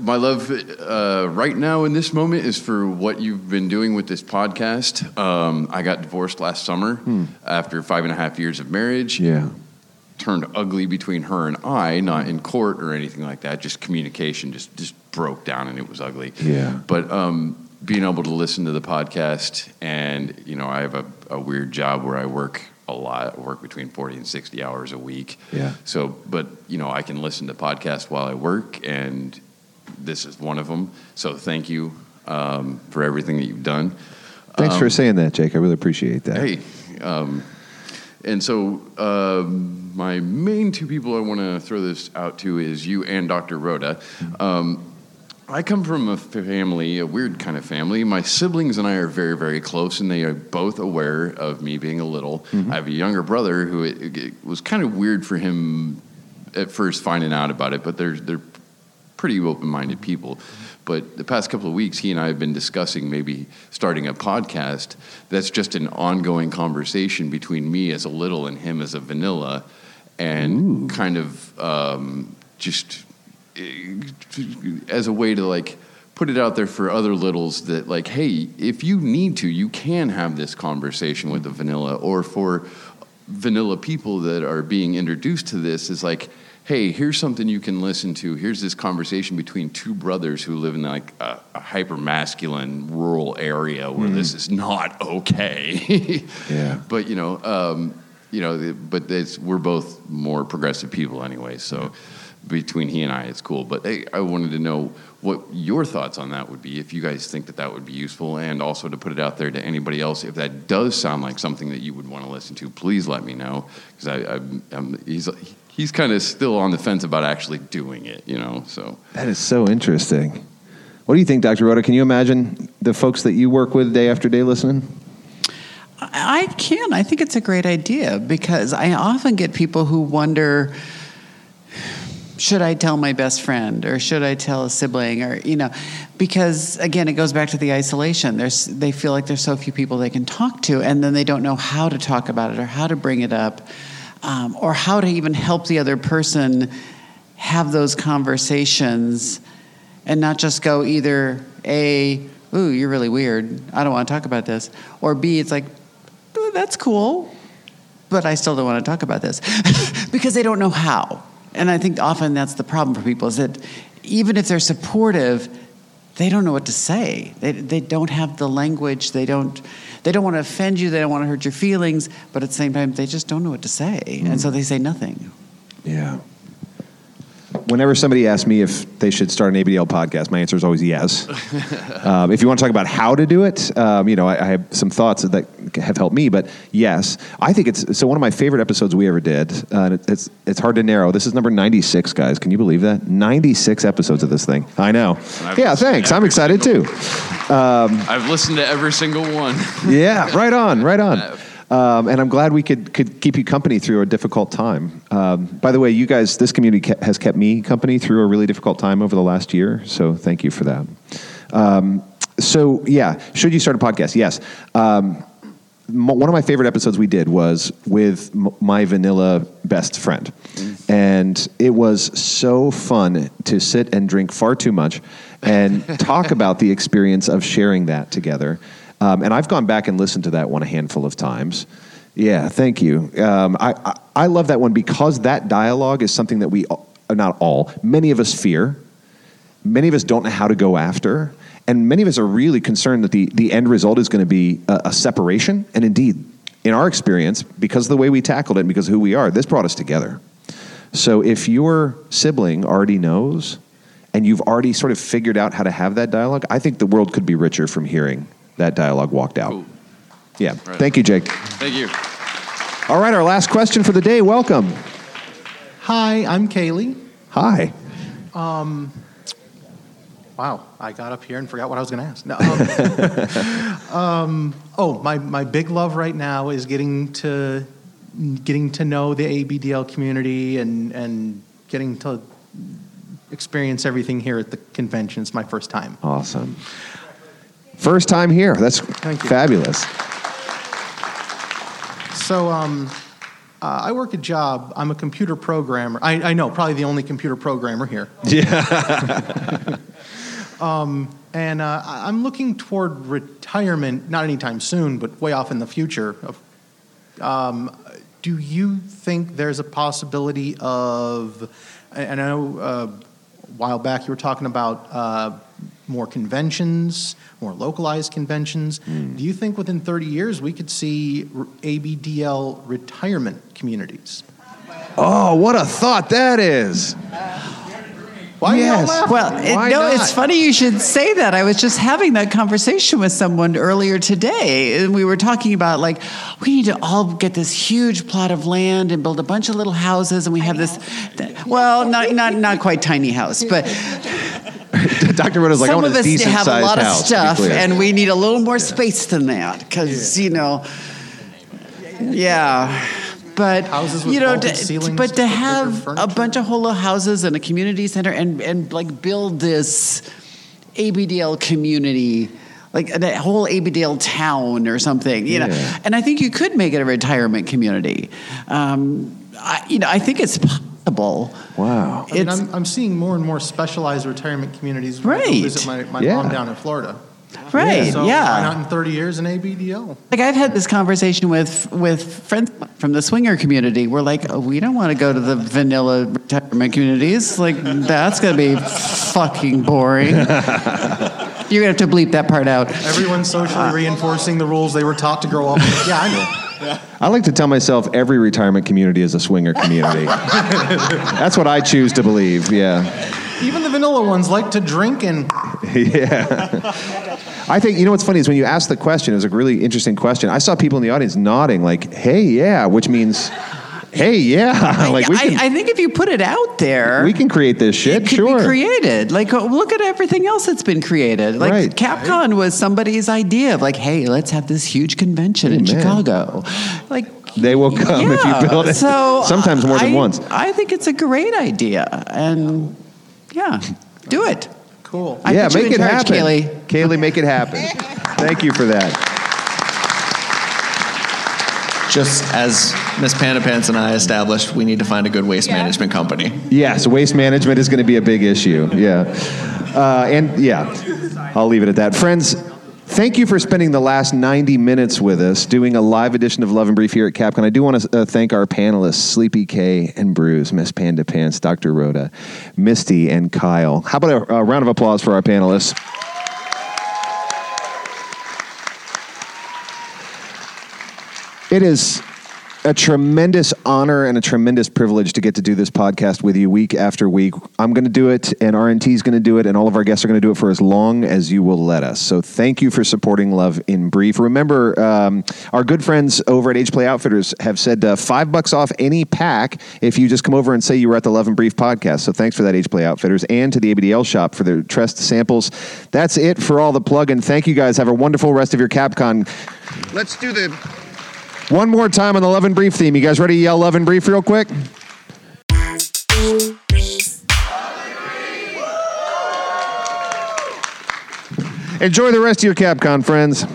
my love uh, right now in this moment is for what you've been doing with this podcast. Um, I got divorced last summer after five and a half years of marriage. Hmm. Yeah. Turned ugly between her and I, not in court or anything like that. Just communication just just broke down and it was ugly. Yeah. But um, being able to listen to the podcast, and you know, I have a, a weird job where I work a lot. I work between forty and sixty hours a week. Yeah. So, but you know, I can listen to podcasts while I work, and this is one of them. So, thank you um, for everything that you've done. Thanks for Um, saying that, Jake. I really appreciate that. Hey, um, and so um, my main two people I want to throw this out to is you and Dr. Rhoda. Um, I come from a family, a weird kind of family. My siblings and I are very, very close, and they are both aware of me being a little. I have a younger brother who it, it was kind of weird for him at first finding out about it, but they're they're pretty open-minded people. But the past couple of weeks, he and I have been discussing maybe starting a podcast that's just an ongoing conversation between me as a little and him as a vanilla, and kind of um, just as a way to like put it out there for other littles that like hey if you need to you can have this conversation with the vanilla or for vanilla people that are being introduced to this is like hey here's something you can listen to. Here's this conversation between two brothers who live in like a, a hyper masculine rural area where Mhm. this is not okay. [LAUGHS] Yeah. but you know um, you know but it's, we're both more progressive people anyway so between he and i it's cool. But hey, i wanted to know what your thoughts on that would be if you guys think that that would be useful and also to put it out there to anybody else. If that does sound like something that you would want to listen to please let me know because I, I'm, I'm, he's he's kind of still on the fence about actually doing it you know so That is so interesting. What do you think, Dr. Rhoda? Can you imagine the folks that you work with day after day listening? I can. I think it's a great idea because I often get people who wonder should I tell my best friend or should I tell a sibling or you know because again it goes back to the isolation there's they feel like there's so few people they can talk to and then they don't know how to talk about it or how to bring it up um, or how to even help the other person have those conversations and not just go either a ooh you're really weird i don't want to talk about this or b it's like that's cool but i still don't want to talk about this. [LAUGHS] Because they don't know how. And i think often that's the problem for people is that even if they're supportive they don't know what to say. They, they don't have the language they don't they don't want to offend you they don't want to hurt your feelings but at the same time they just don't know what to say. And so hmm. they say nothing. Yeah. Whenever somebody asks me if they should start an ABDL podcast, my answer is always yes. [LAUGHS] um, if you want to talk about how to do it, um, you know, I, I have some thoughts that have helped me, but yes, I think it's so. One of my favorite episodes we ever did. Uh, and it- it's it's hard to narrow. This is number ninety six, guys. Can you believe that? Ninety six episodes of this thing. I know. Yeah, thanks. I'm excited too. Um, I've listened to every single one. yeah, right on, right on. [LAUGHS] Um, and I'm glad we could could keep you company through a difficult time. Um, by the way, you guys, this community has kept me company through a really difficult time over the last year. So thank you for that. Um, so yeah, should you start a podcast? Yes. Um, one of my favorite episodes we did was with my vanilla best friend. And it was so fun to sit and drink far too much and talk about the experience of sharing that together. Um, and I've gone back and listened to that one a handful of times. Yeah, thank you. Um, I, I, I love that one because that dialogue is something that we, not all, many of us fear many of us don't know how to go after and many of us are really concerned that the, the end result is going to be a, a separation and indeed in our experience because of the way we tackled it and because of who we are this brought us together so if your sibling already knows and you've already sort of figured out how to have that dialogue i think the world could be richer from hearing that dialogue walked out yeah thank you jake Thank you. all right our last question for the day welcome Hi, I'm Kaylee. hi Um, wow, I got up here and forgot what I was going to ask. No, um, [LAUGHS] um, oh, my, my big love right now is getting to getting to know the ABDL community and and getting to experience everything here at the convention. It's my first time. awesome first time here that's fabulous So, um, uh, I work a job. I'm a computer programmer. I, I know, probably the only computer programmer here. Yeah. [LAUGHS] um, and uh, I'm looking toward retirement, not anytime soon, but way off in the future. Of, um, do you think there's a possibility of, and I know uh, a while back you were talking about uh, more conventions, more localized conventions. Hmm. Do you think within 30 years we could see ABDL retirement communities? Oh, what a thought that is. Why yes. not? Well, it, no, not? it's funny you should say that. I was just having that conversation with someone earlier today, and we were talking about like we need to all get this huge plot of land and build a bunch of little houses, and we have this. Well, not not not quite tiny house, but [LAUGHS] Dr. Rhoda's like, I some want of a us decent have a lot of house, stuff, and we need a little more space than that because you know, yeah. But Houses with you know, to, ceilings but to have a bunch of whole houses and a community center and and like build this ABDL community. Like a whole ABDL town or something, you know, and I think you could make it a retirement community. Um, I, you know, I think it's possible. Wow. I mean, It's- I'm, I'm seeing more and more specialized retirement communities when I Right. visit my, my Yeah. mom down in Florida. Right, So yeah. Why not in 30 years in ABDL? Like I've had this conversation with with friends from the swinger community. We're like, oh, we don't want to go to the vanilla retirement communities. Like that's gonna be fucking boring. [LAUGHS] You're gonna have to bleep that part out. Everyone's socially uh, reinforcing the rules they were taught to grow up with. Yeah, I know. I like to tell myself every retirement community is a swinger community. [LAUGHS] That's what I choose to believe, yeah. Even the vanilla ones like to drink and [LAUGHS] yeah. I think, you know what's funny is when you ask the question, it was a really interesting question. I saw people in the audience nodding, like, hey, yeah, which means, hey, yeah. [LAUGHS] like, we can, I, I think if you put it out there, we can create this shit, it could sure. be created. Like, oh, look at everything else that's been created. Like, Right. CapCon was somebody's idea of like, hey, let's have this huge convention in Amen. Chicago. Like, they will come if you build it. So [LAUGHS] Sometimes more than I- once. I think it's a great idea, and yeah, do it. Cool. I yeah, make it charge, happen. Kaylee. Kaylee, make it happen. [LAUGHS] Thank you for that. Just as Miss Panda Pants and I established, we need to find a good waste management company. Yes, waste management is going to be a big issue. Yeah. Uh, and yeah, I'll leave it at that. Friends, thank you for spending the last 90 minutes with us doing a live edition of Love and Brief here at CapCon. I do want to uh, thank our panelists, Sleepy K and Bruce, Miss Panda Pants, Dr. Rhoda, Misty, and Kyle. How about a, a round of applause for our panelists? It is a tremendous honor and a tremendous privilege to get to do this podcast with you week after week. I'm going to do it, and RNT is going to do it, and all of our guests are going to do it for as long as you will let us. So thank you for supporting Love and Brief. Remember, um, our good friends over at Age Play Outfitters have said uh, five bucks off any pack if you just come over and say you were at the Love and Brief podcast. So thanks for that, Age Play Outfitters, and to the ABDL shop for their Trust samples. That's it for all the plug in. Thank you guys. Have a wonderful rest of your CapCon. Let's do the one more time on the Love and Brief theme. You guys ready to yell Love and Brief real quick? Enjoy the rest of your CapCon, friends.